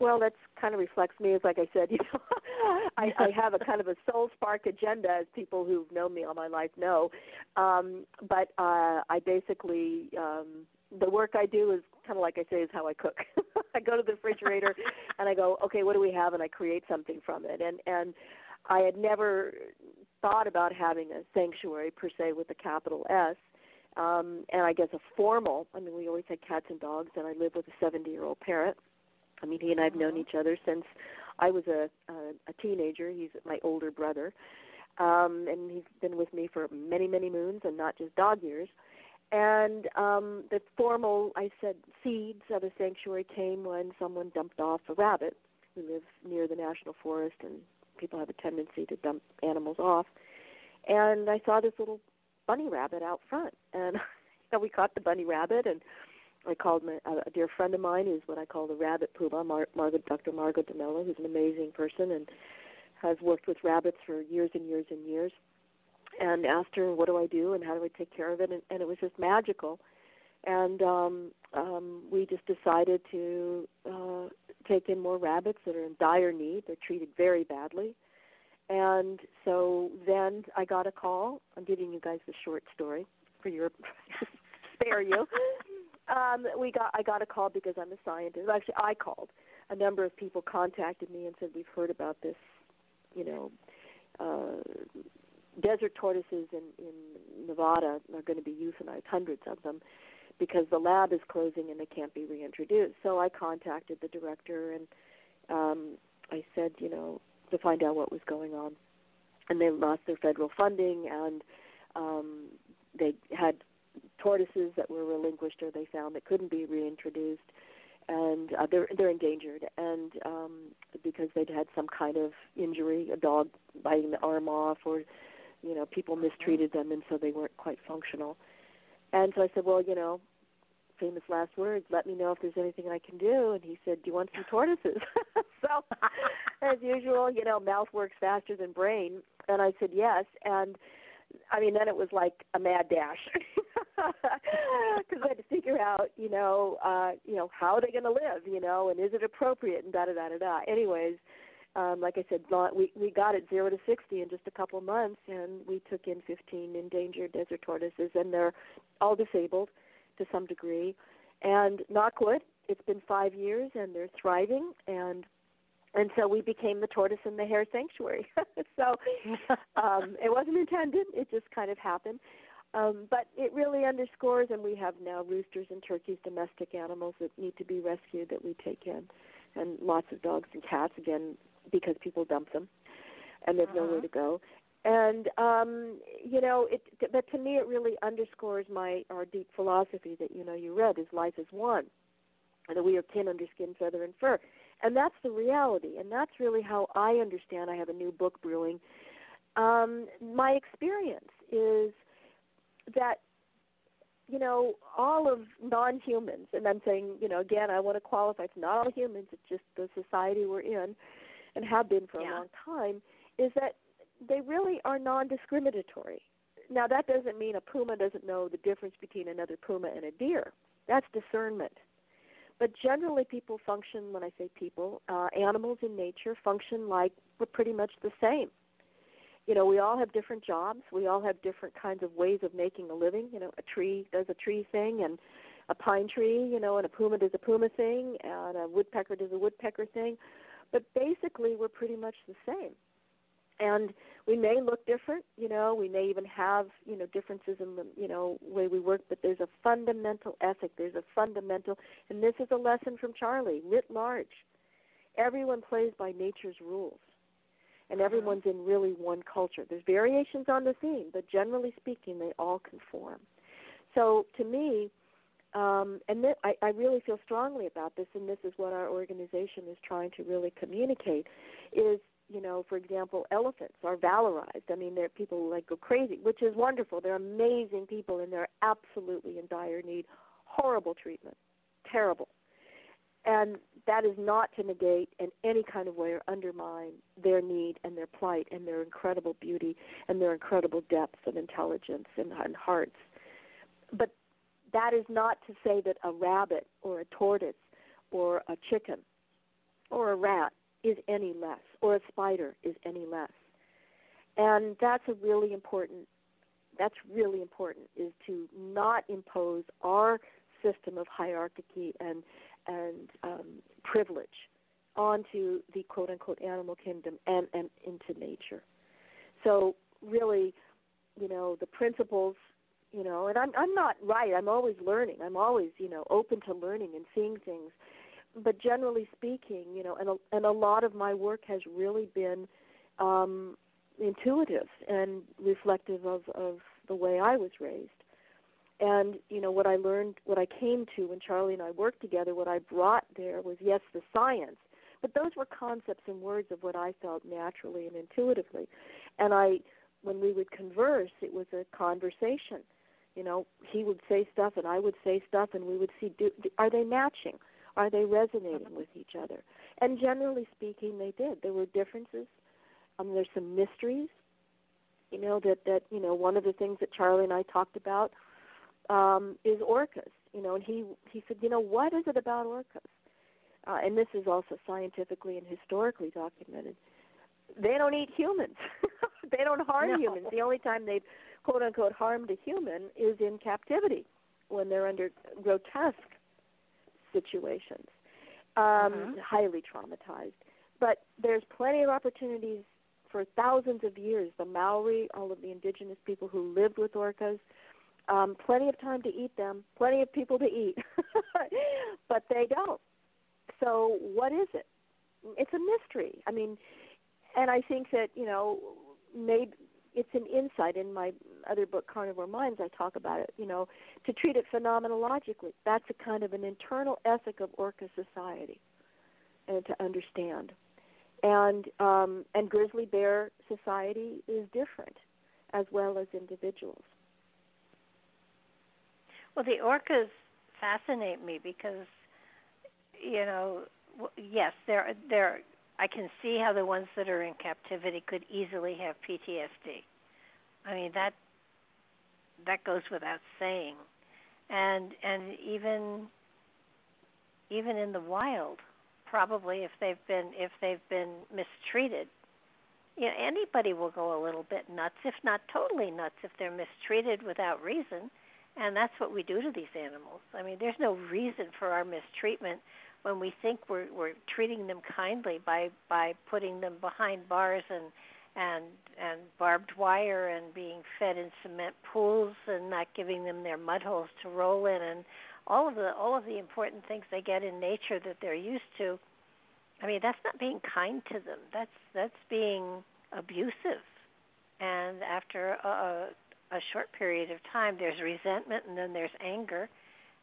S2: Well, that's kind of reflects me. As like I said, you know, I, I have a kind of a soul spark agenda, as people who've known me all my life know. Um, but uh, I basically um, the work I do is kind of like I say is how I cook. I go to the refrigerator and I go, okay, what do we have, and I create something from it. And and I had never thought about having a sanctuary per se with a capital S. Um, and I guess a formal. I mean, we always had cats and dogs, and I live with a 70-year-old parent. I mean, he and I have known each other since I was a a, a teenager. He's my older brother, um, and he's been with me for many, many moons, and not just dog years. And um, the formal, I said, seeds of a sanctuary came when someone dumped off a rabbit. We live near the national forest, and people have a tendency to dump animals off. And I saw this little bunny rabbit out front, and so we caught the bunny rabbit, and I called my, a dear friend of mine, who's what I call the rabbit puma, Mar- Margaret, Dr. Margo DeMello, who's an amazing person and has worked with rabbits for years and years and years and asked her what do I do and how do I take care of it? And, and it was just magical. And um um we just decided to uh take in more rabbits that are in dire need. They're treated very badly. And so then I got a call. I'm giving you guys the short story for your spare you um we got I got a call because I'm a scientist. Actually I called. A number of people contacted me and said we've heard about this you know uh desert tortoises in in Nevada are going to be euthanized, hundreds of them, because the lab is closing and they can't be reintroduced. So I contacted the director and um, I said, you know, to find out what was going on, and they lost their federal funding and um, they had tortoises that were relinquished or they found that couldn't be reintroduced and uh, they're they're endangered. And um because they'd had some kind of injury a dog biting the arm off or you know people mistreated them and so they weren't quite functional. And so i said well you know famous last words let me know if there's anything i can do. And he said do you want some tortoises? So as usual you know mouth works faster than brain. And i said yes. And i mean then it was like a mad dash because I had to figure out, you know, uh, you know, how are they going to live, you know, and is it appropriate, and da da da da da. Anyways, um, like I said, we we got it zero to sixty in just a couple months, and we took in fifteen endangered desert tortoises, and they're all disabled to some degree. And knockwood, it's been five years, and they're thriving, and and so we became the tortoise and the hare sanctuary. so um, it wasn't intended; it just kind of happened. Um, but it really underscores, and we have now roosters and turkeys, domestic animals that need to be rescued that we take in, and lots of dogs and cats again because people dump them, and there's
S1: Uh-huh.
S2: nowhere to go. And um, you know, it. But to me, it really underscores my our deep philosophy that you know you read is life is one, and that we are kin under skin, feather, and fur, and that's the reality, and that's really how I understand. I have a new book brewing. Um, my experience is that you know all of non-humans and i'm saying you know again i want to qualify it's not all humans it's just the society we're in and have been for
S1: Yeah.
S2: a long time is that they really are non-discriminatory. Now that doesn't mean a puma doesn't know the difference between another puma and a deer. That's discernment. But generally, people function. When I say people, uh, animals in nature function like we're pretty much the same. You know, we all have different jobs. We all have different kinds of ways of making a living. You know, a tree does a tree thing, and a pine tree, you know, and a puma does a puma thing, and a woodpecker does a woodpecker thing. But basically, we're pretty much the same. And we may look different, you know, we may even have, you know, differences in the, you know, way we work, but there's a fundamental ethic. There's a fundamental, and this is a lesson from Charlie, writ large. Everyone plays by nature's rules and uh-huh. everyone's in really one culture. There's variations on the theme, but generally speaking, they all conform. So to me, um, and th- I, I really feel strongly about this, and this is what our organization is trying to really communicate, is you know, for example, elephants are valorized. I mean, there are people like go crazy, which is wonderful. They're amazing people, and they're absolutely in dire need. Horrible treatment, terrible, and that is not to negate in any kind of way or undermine their need and their plight and their incredible beauty and their incredible depth of intelligence and, and hearts. But that is not to say that a rabbit or a tortoise or a chicken or a rat is any less or a spider is any less. And that's a really important that's really important is to not impose our system of hierarchy and and um, privilege onto the quote unquote animal kingdom and, and into nature. So really, you know, the principles you know and i'm i'm not right i'm always learning i'm always you know open to learning and seeing things but generally speaking you know and a, and a lot of my work has really been um intuitive and reflective of of the way i was raised. And you know what i learned what i came to when charlie and i worked together what i brought there was yes the science but those were concepts and words of what i felt naturally and intuitively. And i when we would converse it was a conversation. You know he would say stuff and i would say stuff and we would see do, are they matching are they resonating with each other? And generally speaking they did. There were differences. Um there's some mysteries you know that that you know one of the things that charlie and i talked about um is orcas you know and he he said you know what is it about orcas? Uh, and this is also scientifically and historically documented. They don't eat humans. They don't harm no. humans. The only time they've quote unquote harmed a human is in captivity when they're under grotesque situations, um, uh-huh. highly traumatized. But there's plenty of opportunities for thousands of years. The Maori, all of the indigenous people who lived with orcas, um, plenty of time to eat them, plenty of people to eat, but they don't. So what is it? It's a mystery. I mean, and I think that you know, maybe it's an insight in my other book carnivore minds i talk about it you know to treat it phenomenologically. That's a kind of an internal ethic of orca society and to understand. And um and grizzly bear society is different as well as individuals.
S1: Well the orcas fascinate me because you know yes they're they're I can see how the ones that are in captivity could easily have PTSD. I mean that that goes without saying. And and even even in the wild, probably if they've been if they've been mistreated, you know, anybody will go a little bit nuts, if not totally nuts, if they're mistreated without reason. And that's what we do to these animals. I mean, there's no reason for our mistreatment when we think we're we're treating them kindly by by putting them behind bars and and and barbed wire and being fed in cement pools and not giving them their mud holes to roll in and all of the all of the important things they get in nature that they're used to. I mean that's not being kind to them. That's that's being abusive. And after a, a short period of time there's resentment and then there's anger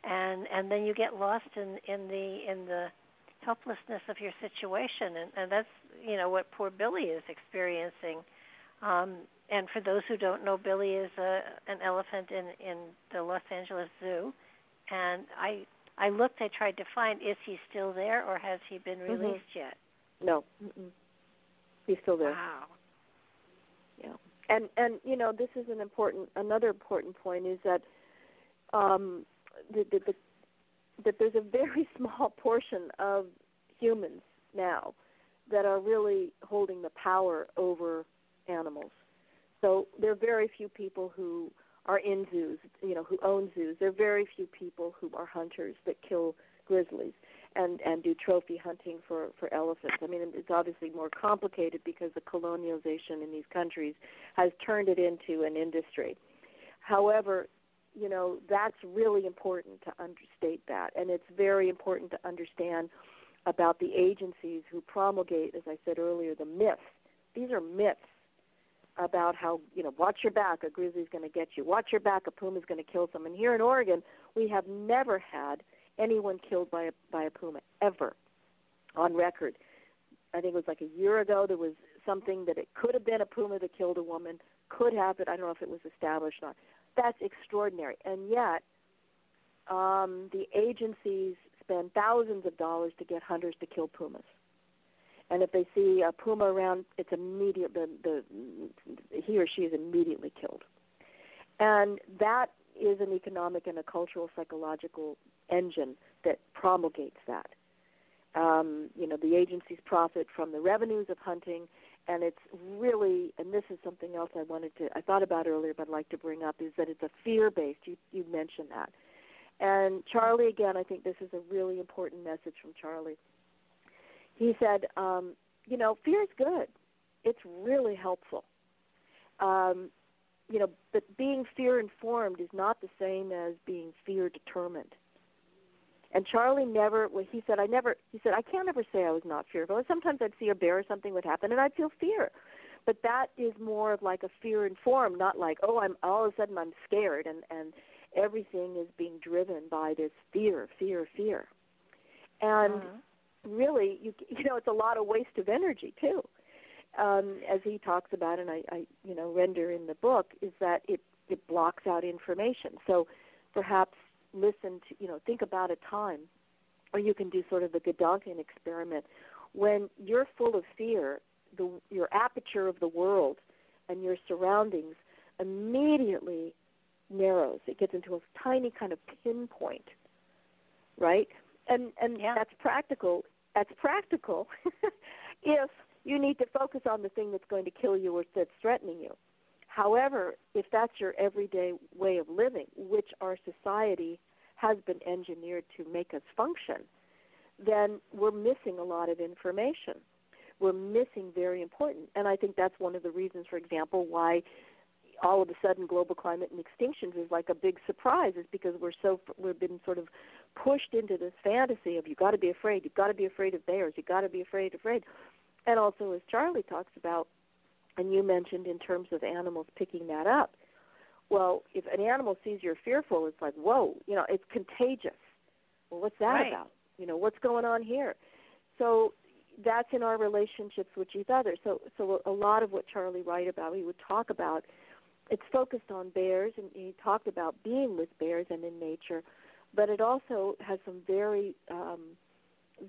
S1: and and then you get lost in in the in the helplessness of your situation. And and that's you know what poor Billy is experiencing. Um and for those who don't know Billy is a an elephant in in the Los Angeles Zoo. And I I looked I tried to find is he still there or has he been mm-hmm. released mm-hmm. yet?
S2: No. Mm-mm. he's still there.
S1: Wow.
S2: Yeah, and and you know this is an important another important point is that um, the, the, the, that there's a very small portion of humans now that are really holding the power over animals. So there are very few people who are in zoos, you know, who own zoos. There are very few people who are hunters that kill grizzlies and and do trophy hunting for for elephants. I mean, it's obviously more complicated because the colonialization in these countries has turned it into an industry. However, you know, that's really important to understate that, and it's very important to understand about the agencies who promulgate, as I said earlier, the myths. These are myths about how you know watch your back a grizzly's going to get you. Watch your back a puma's going to kill someone here in oregon we have never had anyone killed by a by a puma ever. On record i think it was like a year ago there was something that it could have been a puma that killed a woman could have it i don't know if it was established or not that's extraordinary and yet um the agencies spend thousands of dollars to get hunters to kill pumas and if they see a puma around, it's immediate. The, the he or she is immediately killed, and that is an economic and a cultural psychological engine that promulgates that. Um, you know, the agencies profit from the revenues of hunting, and it's really, and this is something else I wanted to, I thought about earlier, but I'd like to bring up, is that it's a fear-based. You you mentioned that, and Charlie again. I think this is a really important message from Charlie he said, um, you know, fear is good. It's really helpful. Um, you know, but being fear informed is not the same as being fear determined. And Charlie never, well, he said, I never, he said, I can't ever say I was not fearful. Sometimes I'd see a bear or something would happen and I'd feel fear. But that is more of like a fear informed, not like, oh, I'm all of a sudden I'm scared and, and everything is being driven by this fear, fear, fear. And uh-huh really you you know it's a lot of waste of energy too um as he talks about and I, I you know render in the book is that it it blocks out information so perhaps listen to you know think about a time or you can do sort of the Gedanken experiment when you're full of fear the your aperture of the world and your surroundings immediately narrows it gets into a tiny kind of pinpoint right and and
S1: yeah.
S2: that's practical that's practical if you need to focus on the thing that's going to kill you or that's threatening you. However, if that's your everyday way of living, which our society has been engineered to make us function, then we're missing a lot of information. We're missing very important. And I think that's one of the reasons, for example, why all of a sudden global climate and extinctions is like a big surprise is because we're so we've been sort of pushed into this fantasy of you've got to be afraid, you've got to be afraid of bears, you've got to be afraid, afraid. And also, as Charlie talks about, and you mentioned in terms of animals picking that up, well, if an animal sees you're fearful, it's like, whoa, you know, it's contagious. Well, what's that
S1: right.
S2: about? You know, what's going on here? So that's in our relationships with each other. So, so a lot of what Charlie write about, he would talk about, it's focused on bears, and he talked about being with bears and in nature, but it also has some very um,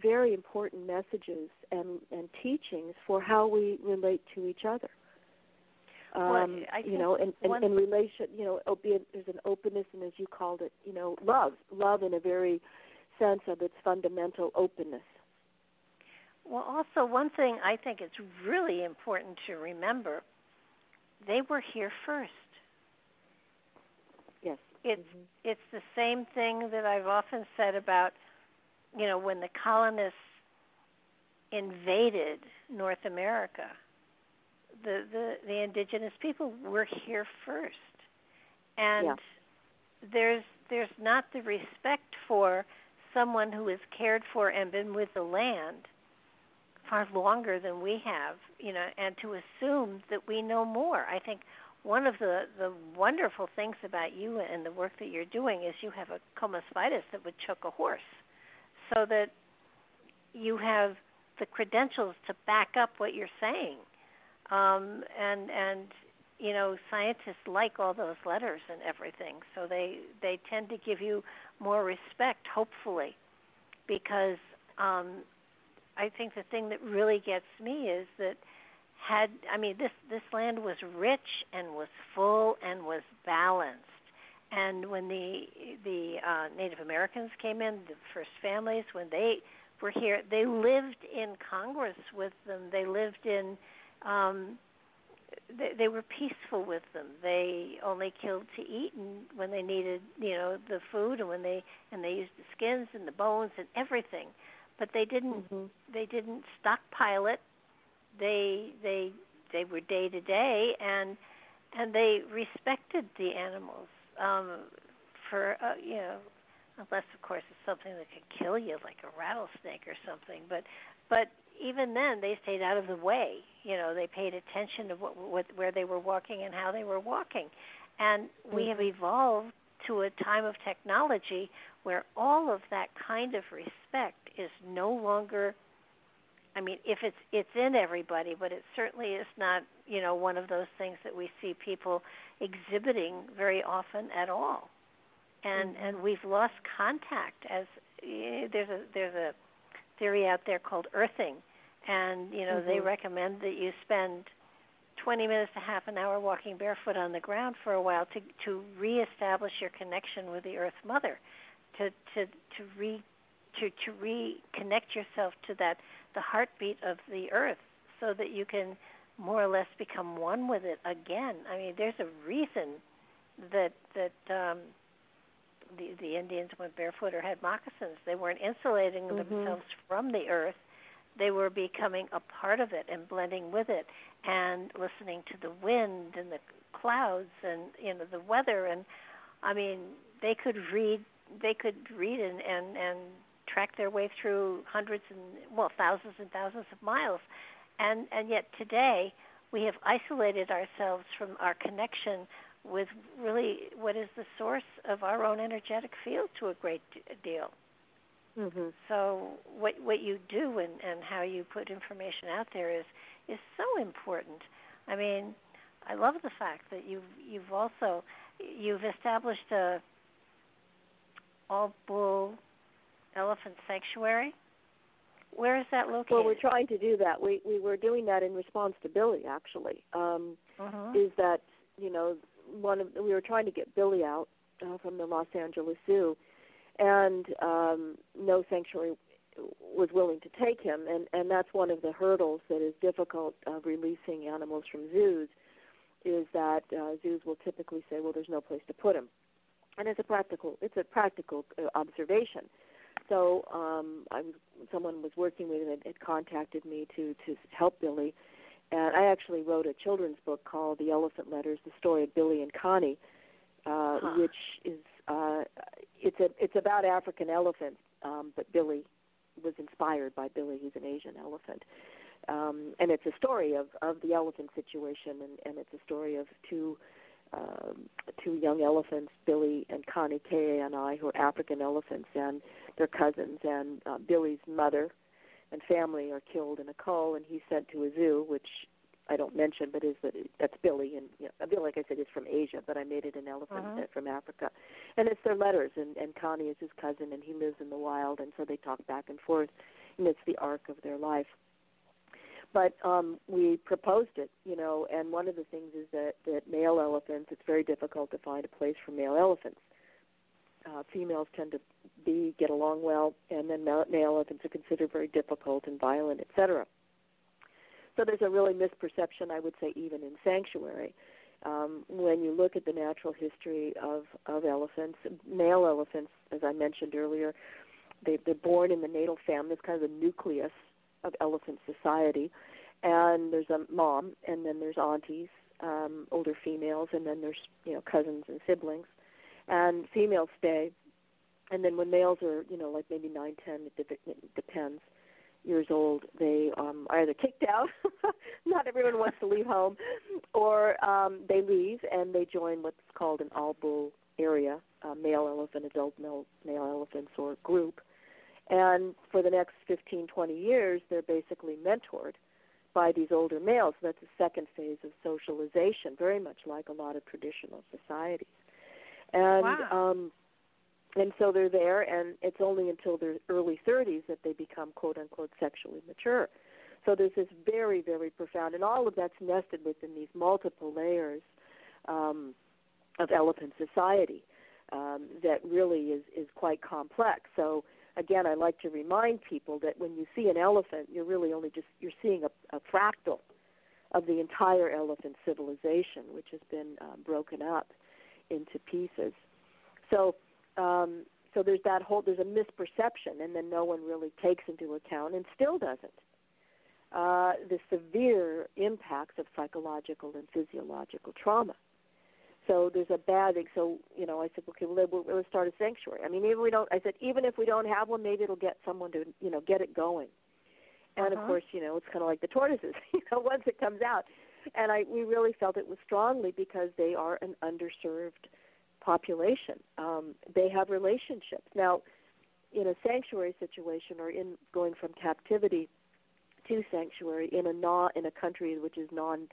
S2: very important messages and, and teachings for how we relate to each other.
S1: Um, well,
S2: you know, and, and, and relation, you know, there's an openness, and as you called it, you know, love, love in a very sense of its fundamental openness.
S1: Well, also one thing I think it's really important to remember: they were here first. Yes. It's
S2: mm-hmm.
S1: it's the same thing that I've often said about you know when the colonists invaded North America. The the the indigenous people were here first, and
S2: yeah.
S1: there's there's not the respect for someone who has cared for and been with the land far longer than we have, you know, and to assume that we know more. I think one of the the wonderful things about you and the work that you're doing is you have a comospitis that would choke a horse, so that you have the credentials to back up what you're saying, um, and and you know scientists like all those letters and everything, so they they tend to give you more respect, hopefully, because um, I think the thing that really gets me is that had I mean this this land was rich and was full and was balanced. And when the the uh, Native Americans came in, the first families, when they were here, they lived in Congress with them. They lived in um, they, they were peaceful with them. They only killed to eat, and when they needed, you know, the food, and when they and they used the skins and the bones and everything, but they didn't
S2: mm-hmm.
S1: they didn't stockpile it. They they they were day to day, and and they respected the animals um, for uh, you know, unless of course it's something that could kill you, like a rattlesnake or something. But but even then they stayed out of the way. You know, they paid attention to what, what where they were walking and how they were walking. And we have
S2: mm-hmm.
S1: evolved to a time of technology where all of that kind of respect is no longer I mean, if it's it's in everybody, but it certainly is not, you know, one of those things that we see people exhibiting very often at all. And
S2: mm-hmm.
S1: and we've lost contact as eh, there's a there's a theory out there called earthing, and you know
S2: mm-hmm.
S1: they recommend that you spend 20 minutes to half an hour walking barefoot on the ground for a while to to reestablish your connection with the Earth Mother, to to to re to to reconnect yourself to that the heartbeat of the Earth, so that you can more or less become one with it again. I mean, there's a reason that that um, the the Indians went barefoot or had moccasins. They weren't insulating
S2: mm-hmm.
S1: themselves from the earth. They were becoming a part of it and blending with it and listening to the wind and the clouds and you know the weather and I mean they could read they could read and and and track their way through hundreds and well thousands and thousands of miles and and yet today we have isolated ourselves from our connection with really what is the source of our own energetic field to a great deal.
S2: Mm-hmm.
S1: So what what you do and and how you put information out there is is so important. I mean, I love the fact that you've you've also you've established a all bull elephant sanctuary. Where is that located?
S2: Well, we're trying to do that. We we were doing that in response to Billy, actually. Um,
S1: uh-huh.
S2: Is that you know one of we were trying to get Billy out uh, from the Los Angeles Zoo, and um, no sanctuary was willing to take him, and and that's one of the hurdles that is difficult of releasing animals from zoos, is that uh, zoos will typically say, well, there's no place to put him, and it's a practical it's a practical uh, observation. So um, I was someone was working with him had, had contacted me to to help Billy and I actually wrote a children's book called The Elephant Letters: The Story of Billy and Connie, uh,
S1: huh.
S2: which is uh, it's a it's about African elephants, um, but Billy was inspired by Billy. He's an Asian elephant, um, and it's a story of of the elephant situation, and and it's a story of two. Um, two young elephants, Billy and Connie K and I, who are African elephants, and they're cousins. And uh, Billy's mother, and family are killed in a cull, and he's sent to a zoo, which I don't mention, but is that that's Billy, and you know, Billy, like I said, is from Asia, but I made it an elephant
S1: uh-huh.
S2: from Africa, and it's their letters, and and Connie is his cousin, and he lives in the wild, and so they talk back and forth, and it's the arc of their life. But um, we proposed it, you know, and one of the things is that that male elephants, it's very difficult to find a place for male elephants. Uh, females tend to be get along well, and then male elephants are considered very difficult and violent, etc. So there's a really misperception, I would say, even in sanctuary. Um, when you look at the natural history of, of elephants, male elephants, as I mentioned earlier, they, they're born in the natal family. It's kind of the nucleus of elephant society. And there's a mom, and then there's aunties, um, older females, and then there's you know cousins and siblings. And females stay. And then when males are you know like maybe nine ten it, de- it depends years old they um are either kicked out not everyone wants to leave home or um they leave and they join what's called an all bull area uh, male elephant adult male male elephants or group. And for the next 15 20 years they're basically mentored by these older males. So that's the second phase of socialization very much like a lot of traditional societies and
S1: wow.
S2: um and so they're there and it's only until their early 30s that they become quote unquote sexually mature So there's this very, very profound, and all of that's nested within these multiple layers um, of elephant society um, that really is is quite complex. So again, I like to remind people that when you see an elephant, you're really only just you're seeing a, a fractal of the entire elephant civilization, which has been um, broken up into pieces. So, um, so there's that whole there's a misperception, and then no one really takes into account, and still doesn't, uh, the severe impacts of psychological and physiological trauma. So there's a bad thing. So you know, I said, okay, well, let's start a sanctuary. I mean, even we don't. I said, even if we don't have one, maybe it'll get someone to you know get it going. And
S1: uh-huh.
S2: of course, you know, it's kind of like the tortoises. You know, once it comes out, and I we really felt it was strongly because they are an underserved population. Um, they have relationships now. In a sanctuary situation, or in going from captivity to sanctuary in a not in a country which is non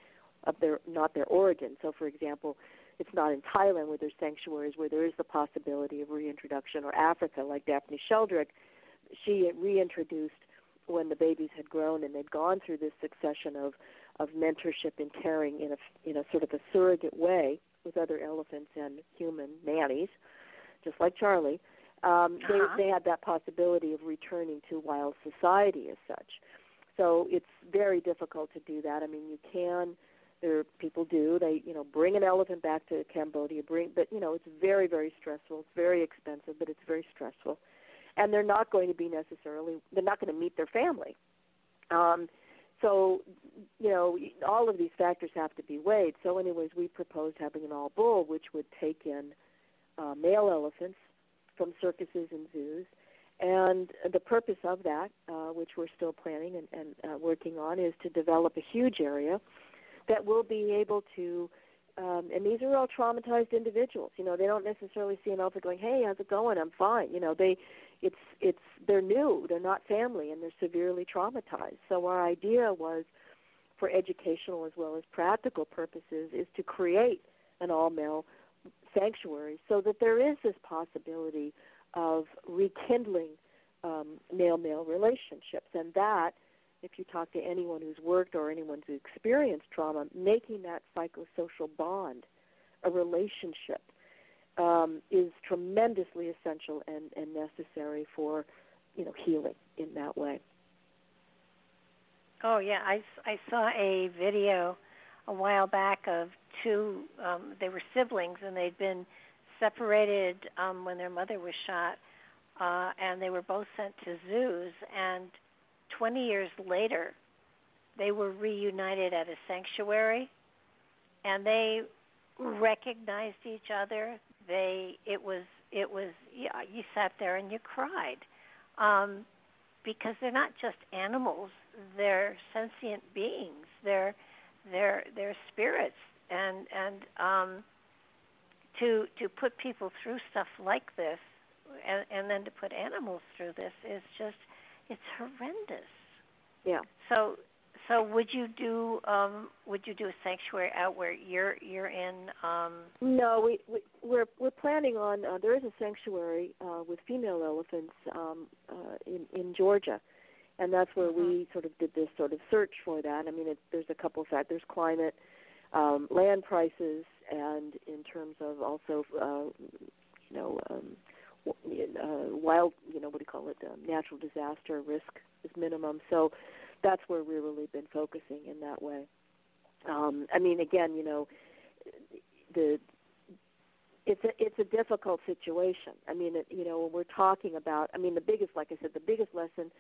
S2: of their not their origin. So, for example, it's not in Thailand where there's sanctuaries where there is the possibility of reintroduction, or Africa, like Daphne Sheldrick. She reintroduced when the babies had grown and they'd gone through this succession of of mentorship and caring in a in a sort of a surrogate way with other elephants and human nannies, just like Charlie. Um,
S1: uh-huh.
S2: They they had that possibility of returning to wild society as such. So it's very difficult to do that. I mean, you can there people do they you know bring an elephant back to cambodia bring but you know it's very very stressful it's very expensive but it's very stressful and they're not going to be necessarily they're not going to meet their family um so you know all of these factors have to be weighed so anyways we proposed having an all bull which would take in uh, male elephants from circuses and zoos and the purpose of that, uh, which we're still planning and, and uh, working on, is to develop a huge area that will be able to um, and these are all traumatized individuals. You know, they don't necessarily see an elephant going, "Hey, how's it going? I'm fine." You know, they, it's it's they're new, they're not family, and they're severely traumatized. So our idea was, for educational as well as practical purposes, is to create an all-male sanctuary so that there is this possibility of rekindling um, male-male relationships, and that if you talk to anyone who's worked or anyone who's experienced trauma, making that psychosocial bond, a relationship, um, is tremendously essential and, and necessary for, you know, healing in that way.
S1: Oh yeah, I, I saw a video a while back of two. Um, they were siblings and they'd been separated um, when their mother was shot, uh, and they were both sent to zoos and 20 years later, they were reunited at a sanctuary, and they recognized each other. They it was it was yeah, you sat there and you cried um, because they're not just animals; they're sentient beings. They're they're they're spirits, and and um, to to put people through stuff like this, and, and then to put animals through this is just it's horrendous.
S2: Yeah.
S1: So so would you do um would you do a sanctuary out where you're you're in um
S2: No, we, we we're we're planning on uh, there is a sanctuary uh with female elephants um uh in in Georgia. And that's where
S1: mm-hmm.
S2: we sort of did this sort of search for that. I mean, it, there's a couple of factors: climate, um, land prices, and in terms of also, uh, you know, um, uh, wild, you know, what do you call it, um, natural disaster risk is minimum. So that's where we've really been focusing in that way. Um, I mean, again, you know, the it's a it's a difficult situation. I mean, it, you know, when we're talking about, I mean, the biggest, like I said, the biggest lesson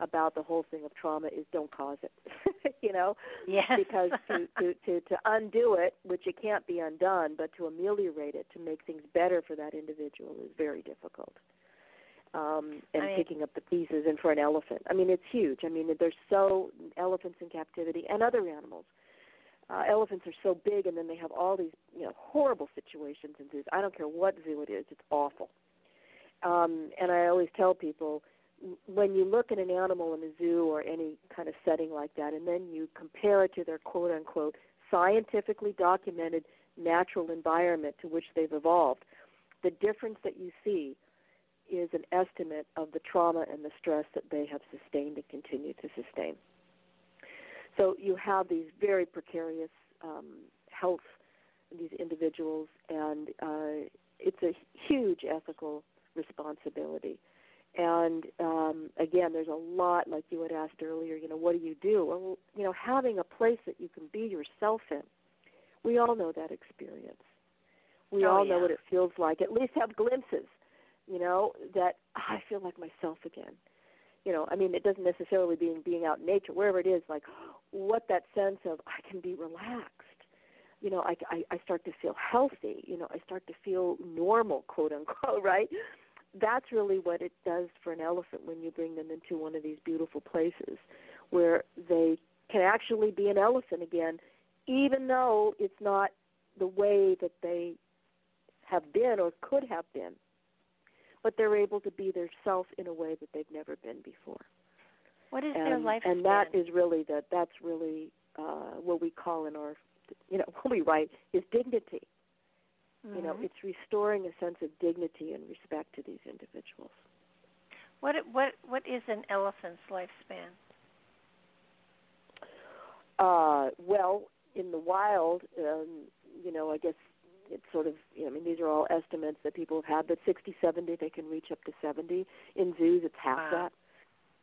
S2: about the whole thing of trauma is don't cause it. you know,
S1: yes.
S2: because to, to to to undo it, which it can't be undone, but to ameliorate it, to make things better for that individual, is very difficult um, and
S1: I mean,
S2: picking up the pieces. And for an elephant, I mean, it's huge. I mean, there's so elephants in captivity and other animals. Uh, elephants are so big, and then they have all these, you know, horrible situations in zoos. I don't care what zoo it is; it's awful. Um, and I always tell people, when you look at an animal in a zoo or any kind of setting like that, and then you compare it to their quote unquote scientifically documented natural environment to which they've evolved, the difference that you see is an estimate of the trauma and the stress that they have sustained and continue to sustain. So you have these very precarious um, health these individuals, and uh, it's a huge ethical responsibility. And um, again, there's a lot, like you had asked earlier. You know, what do you do? Well, you know, having a place that you can be yourself in. We all know that experience. We
S1: oh,
S2: all
S1: yeah.
S2: know what it feels like. At least have glimpses. You know that I feel like myself again. You know, I mean, it doesn't necessarily being being out in nature, wherever it is. Like, what that sense of I can be relaxed. You know, I, I I start to feel healthy. You know, I start to feel normal, quote unquote, right? that's really what it does for an elephant when you bring them into one of these beautiful places where they can actually be an elephant again, even though it's not the way that they have been or could have been. But they're able to be their self in a way that they've never been before.
S1: What is
S2: and,
S1: their lifespan?
S2: And that is really that. That's really uh, what we call in our you know what we write is dignity.
S1: Mm-hmm.
S2: You know, it's restoring a sense of dignity and respect to these individuals.
S1: What what what is an elephant's lifespan?
S2: Uh, well, in the wild, um, you know, I guess it's sort of, you know, I mean, these are all estimates that people have had, but 60, 70, they can reach up to 70. In zoos, it's half
S1: wow.
S2: that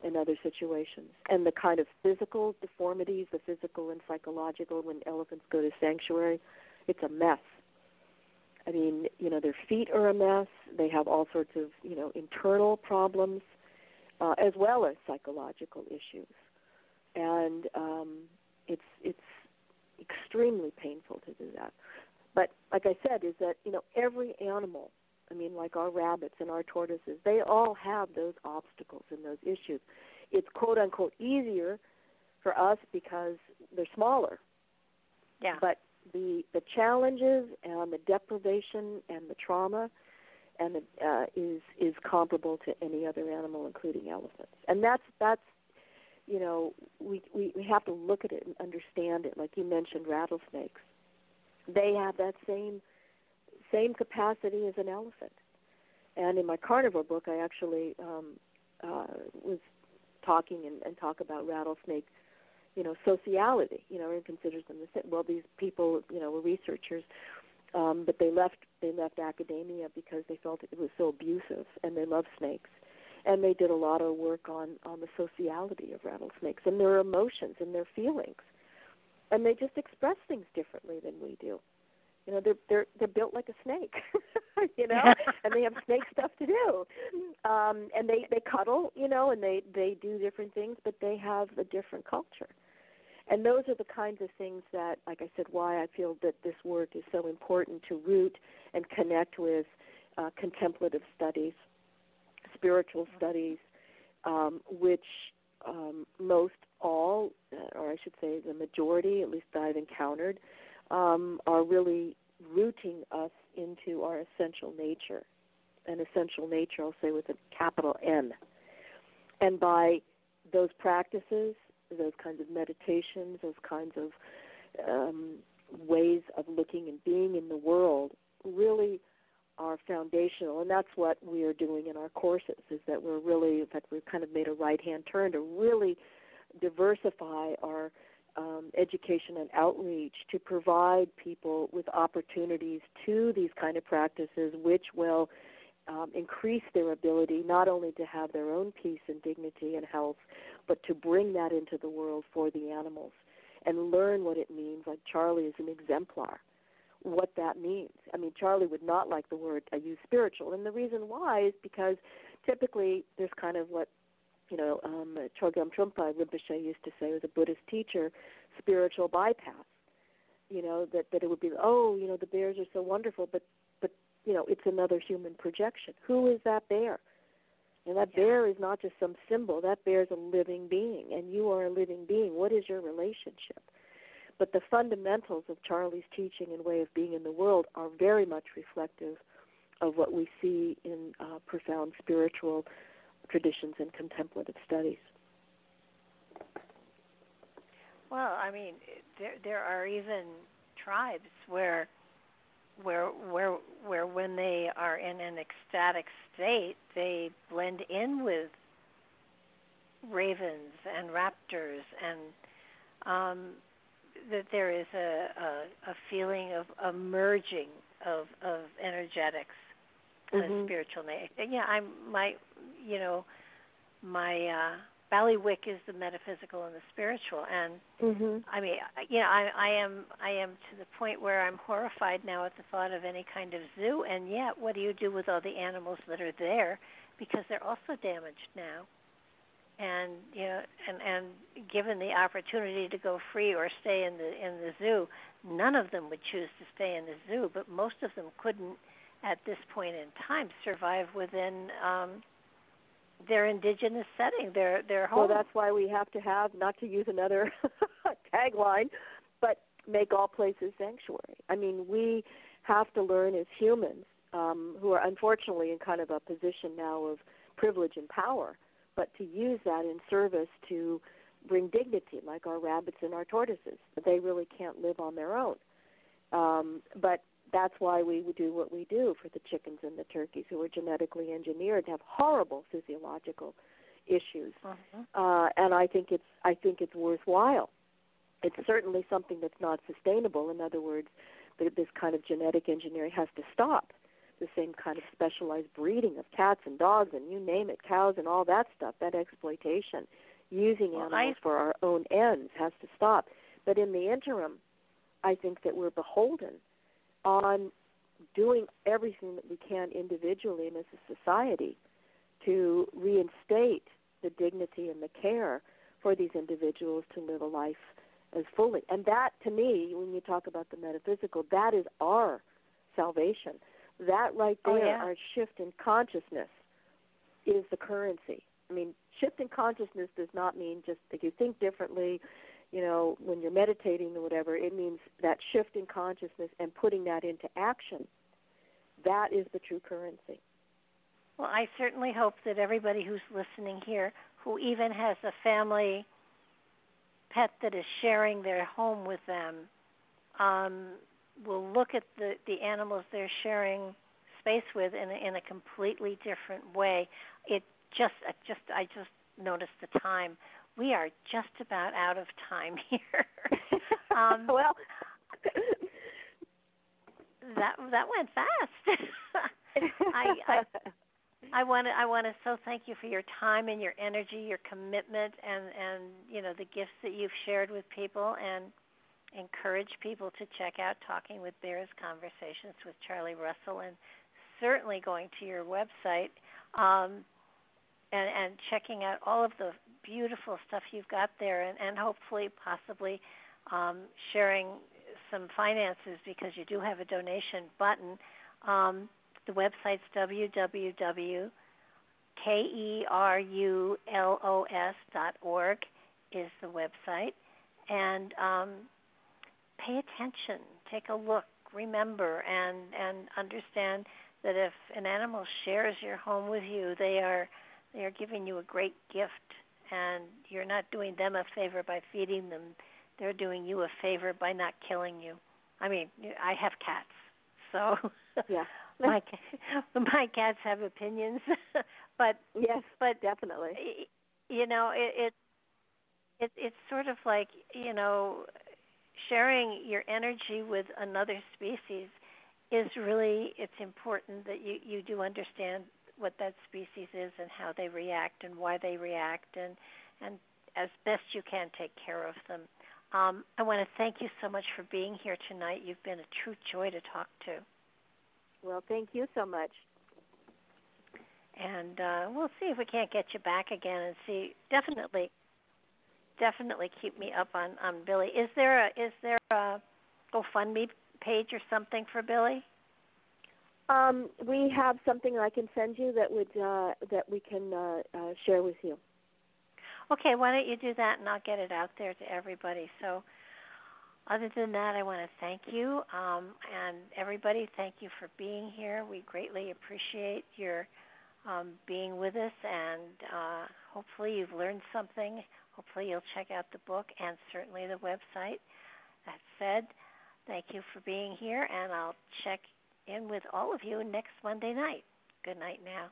S2: in other situations. And the kind of physical deformities, the physical and psychological, when elephants go to sanctuary, it's a mess. I mean, you know, their feet are a mess. They have all sorts of, you know, internal problems, uh, as well as psychological issues, and um, it's it's extremely painful to do that. But like I said, is that you know every animal, I mean, like our rabbits and our tortoises, they all have those obstacles and those issues. It's quote unquote easier for us because they're smaller.
S1: Yeah.
S2: But the the challenges and the deprivation and the trauma and the, uh, is is comparable to any other animal, including elephants. And that's that's you know we, we we have to look at it and understand it. Like you mentioned, rattlesnakes, they have that same same capacity as an elephant. And in my carnivore book, I actually um, uh, was talking and, and talk about rattlesnake you know, sociality. You know, and considers them the same. Well, these people, you know, were researchers, um, but they left they left academia because they felt it was so abusive, and they love snakes, and they did a lot of work on on the sociality of rattlesnakes and their emotions and their feelings, and they just express things differently than we do. You know, they're they're they're built like a snake, you know, and they have snake stuff to do, um, and they they cuddle, you know, and they they do different things, but they have a different culture. And those are the kinds of things that, like I said, why I feel that this work is so important to root and connect with uh, contemplative studies, spiritual studies, um, which um, most all, uh, or I should say the majority, at least that I've encountered, um, are really rooting us into our essential nature. An essential nature, I'll say with a capital N. And by those practices, those kinds of meditations, those kinds of um, ways of looking and being in the world really are foundational and that's what we are doing in our courses is that we're really in fact we've kind of made a right hand turn to really diversify our um, education and outreach to provide people with opportunities to these kind of practices which will um, increase their ability not only to have their own peace and dignity and health, but to bring that into the world for the animals and learn what it means. Like Charlie is an exemplar, what that means. I mean, Charlie would not like the word I use spiritual, and the reason why is because typically there's kind of what you know um, Chogyam Trungpa Rinpoche used to say was a Buddhist teacher, spiritual bypass. You know that that it would be oh you know the bears are so wonderful, but but you know, it's another human projection. Who is that bear? And that
S1: yeah.
S2: bear is not just some symbol. That bear is a living being, and you are a living being. What is your relationship? But the fundamentals of Charlie's teaching and way of being in the world are very much reflective of what we see in uh, profound spiritual traditions and contemplative studies.
S1: Well, I mean, there there are even tribes where where where where when they are in an ecstatic state they blend in with ravens and raptors and um, that there is a, a, a feeling of a merging of of energetics
S2: mm-hmm.
S1: and spiritual nature. Yeah, I'm my you know my uh Ballywick is the metaphysical and the spiritual, and
S2: mm-hmm.
S1: I mean, you know, I, I am I am to the point where I'm horrified now at the thought of any kind of zoo, and yet, what do you do with all the animals that are there because they're also damaged now? And you know, and and given the opportunity to go free or stay in the in the zoo, none of them would choose to stay in the zoo, but most of them couldn't, at this point in time, survive within. um their indigenous setting, their their home.
S2: Well, that's why we have to have, not to use another tagline, but make all places sanctuary. I mean, we have to learn as humans, um, who are unfortunately in kind of a position now of privilege and power, but to use that in service to bring dignity, like our rabbits and our tortoises. They really can't live on their own. Um, but that's why we do what we do for the chickens and the turkeys who are genetically engineered to have horrible physiological issues.
S1: Uh-huh.
S2: Uh, and I think it's I think it's worthwhile. It's certainly something that's not sustainable. In other words, this kind of genetic engineering has to stop. The same kind of specialized breeding of cats and dogs and you name it, cows and all that stuff, that exploitation, using
S1: well,
S2: animals
S1: I...
S2: for our own ends has to stop. But in the interim, I think that we're beholden on doing everything that we can individually and as a society to reinstate the dignity and the care for these individuals to live a life as fully. And that, to me, when you talk about the metaphysical, that is our salvation. That right
S1: oh,
S2: there,
S1: oh, yeah.
S2: our shift in consciousness, is the currency. I mean, shift in consciousness does not mean just that you think differently you know, when you're meditating or whatever, it means that shift in consciousness and putting that into action. That is the true currency.
S1: Well, I certainly hope that everybody who's listening here, who even has a family pet that is sharing their home with them, um, will look at the the animals they're sharing space with in a, in a completely different way. It just, just, I just noticed the time we are just about out of time here. um,
S2: well,
S1: that that went fast. I, I I want to I want to so thank you for your time and your energy, your commitment, and and you know the gifts that you've shared with people, and encourage people to check out Talking with Bears Conversations with Charlie Russell, and certainly going to your website. Um, and, and checking out all of the beautiful stuff you've got there, and, and hopefully, possibly um, sharing some finances because you do have a donation button. Um, the website's www.kerulos.org is the website, and um, pay attention, take a look, remember, and and understand that if an animal shares your home with you, they are they are giving you a great gift and you're not doing them a favor by feeding them. They're doing you a favor by not killing you. I mean, I have cats, so
S2: yeah,
S1: my my cats have opinions, but
S2: yes,
S1: but
S2: definitely,
S1: you know, it, it it it's sort of like you know, sharing your energy with another species is really it's important that you you do understand what that species is and how they react and why they react and and as best you can take care of them. Um, I want to thank you so much for being here tonight. You've been a true joy to talk to.
S2: Well, thank you so much.
S1: And uh, we'll see if we can't get you back again and see. Definitely, definitely keep me up on on Billy. Is there a is there a GoFundMe page or something for Billy?
S2: Um, we have something I can send you that would uh, that we can uh, uh, share with you.
S1: Okay, why don't you do that, and I'll get it out there to everybody. So, other than that, I want to thank you, um, and everybody, thank you for being here. We greatly appreciate your um, being with us, and uh, hopefully you've learned something. Hopefully you'll check out the book and certainly the website. That said, thank you for being here, and I'll check in with all of you next Monday night. Good night now.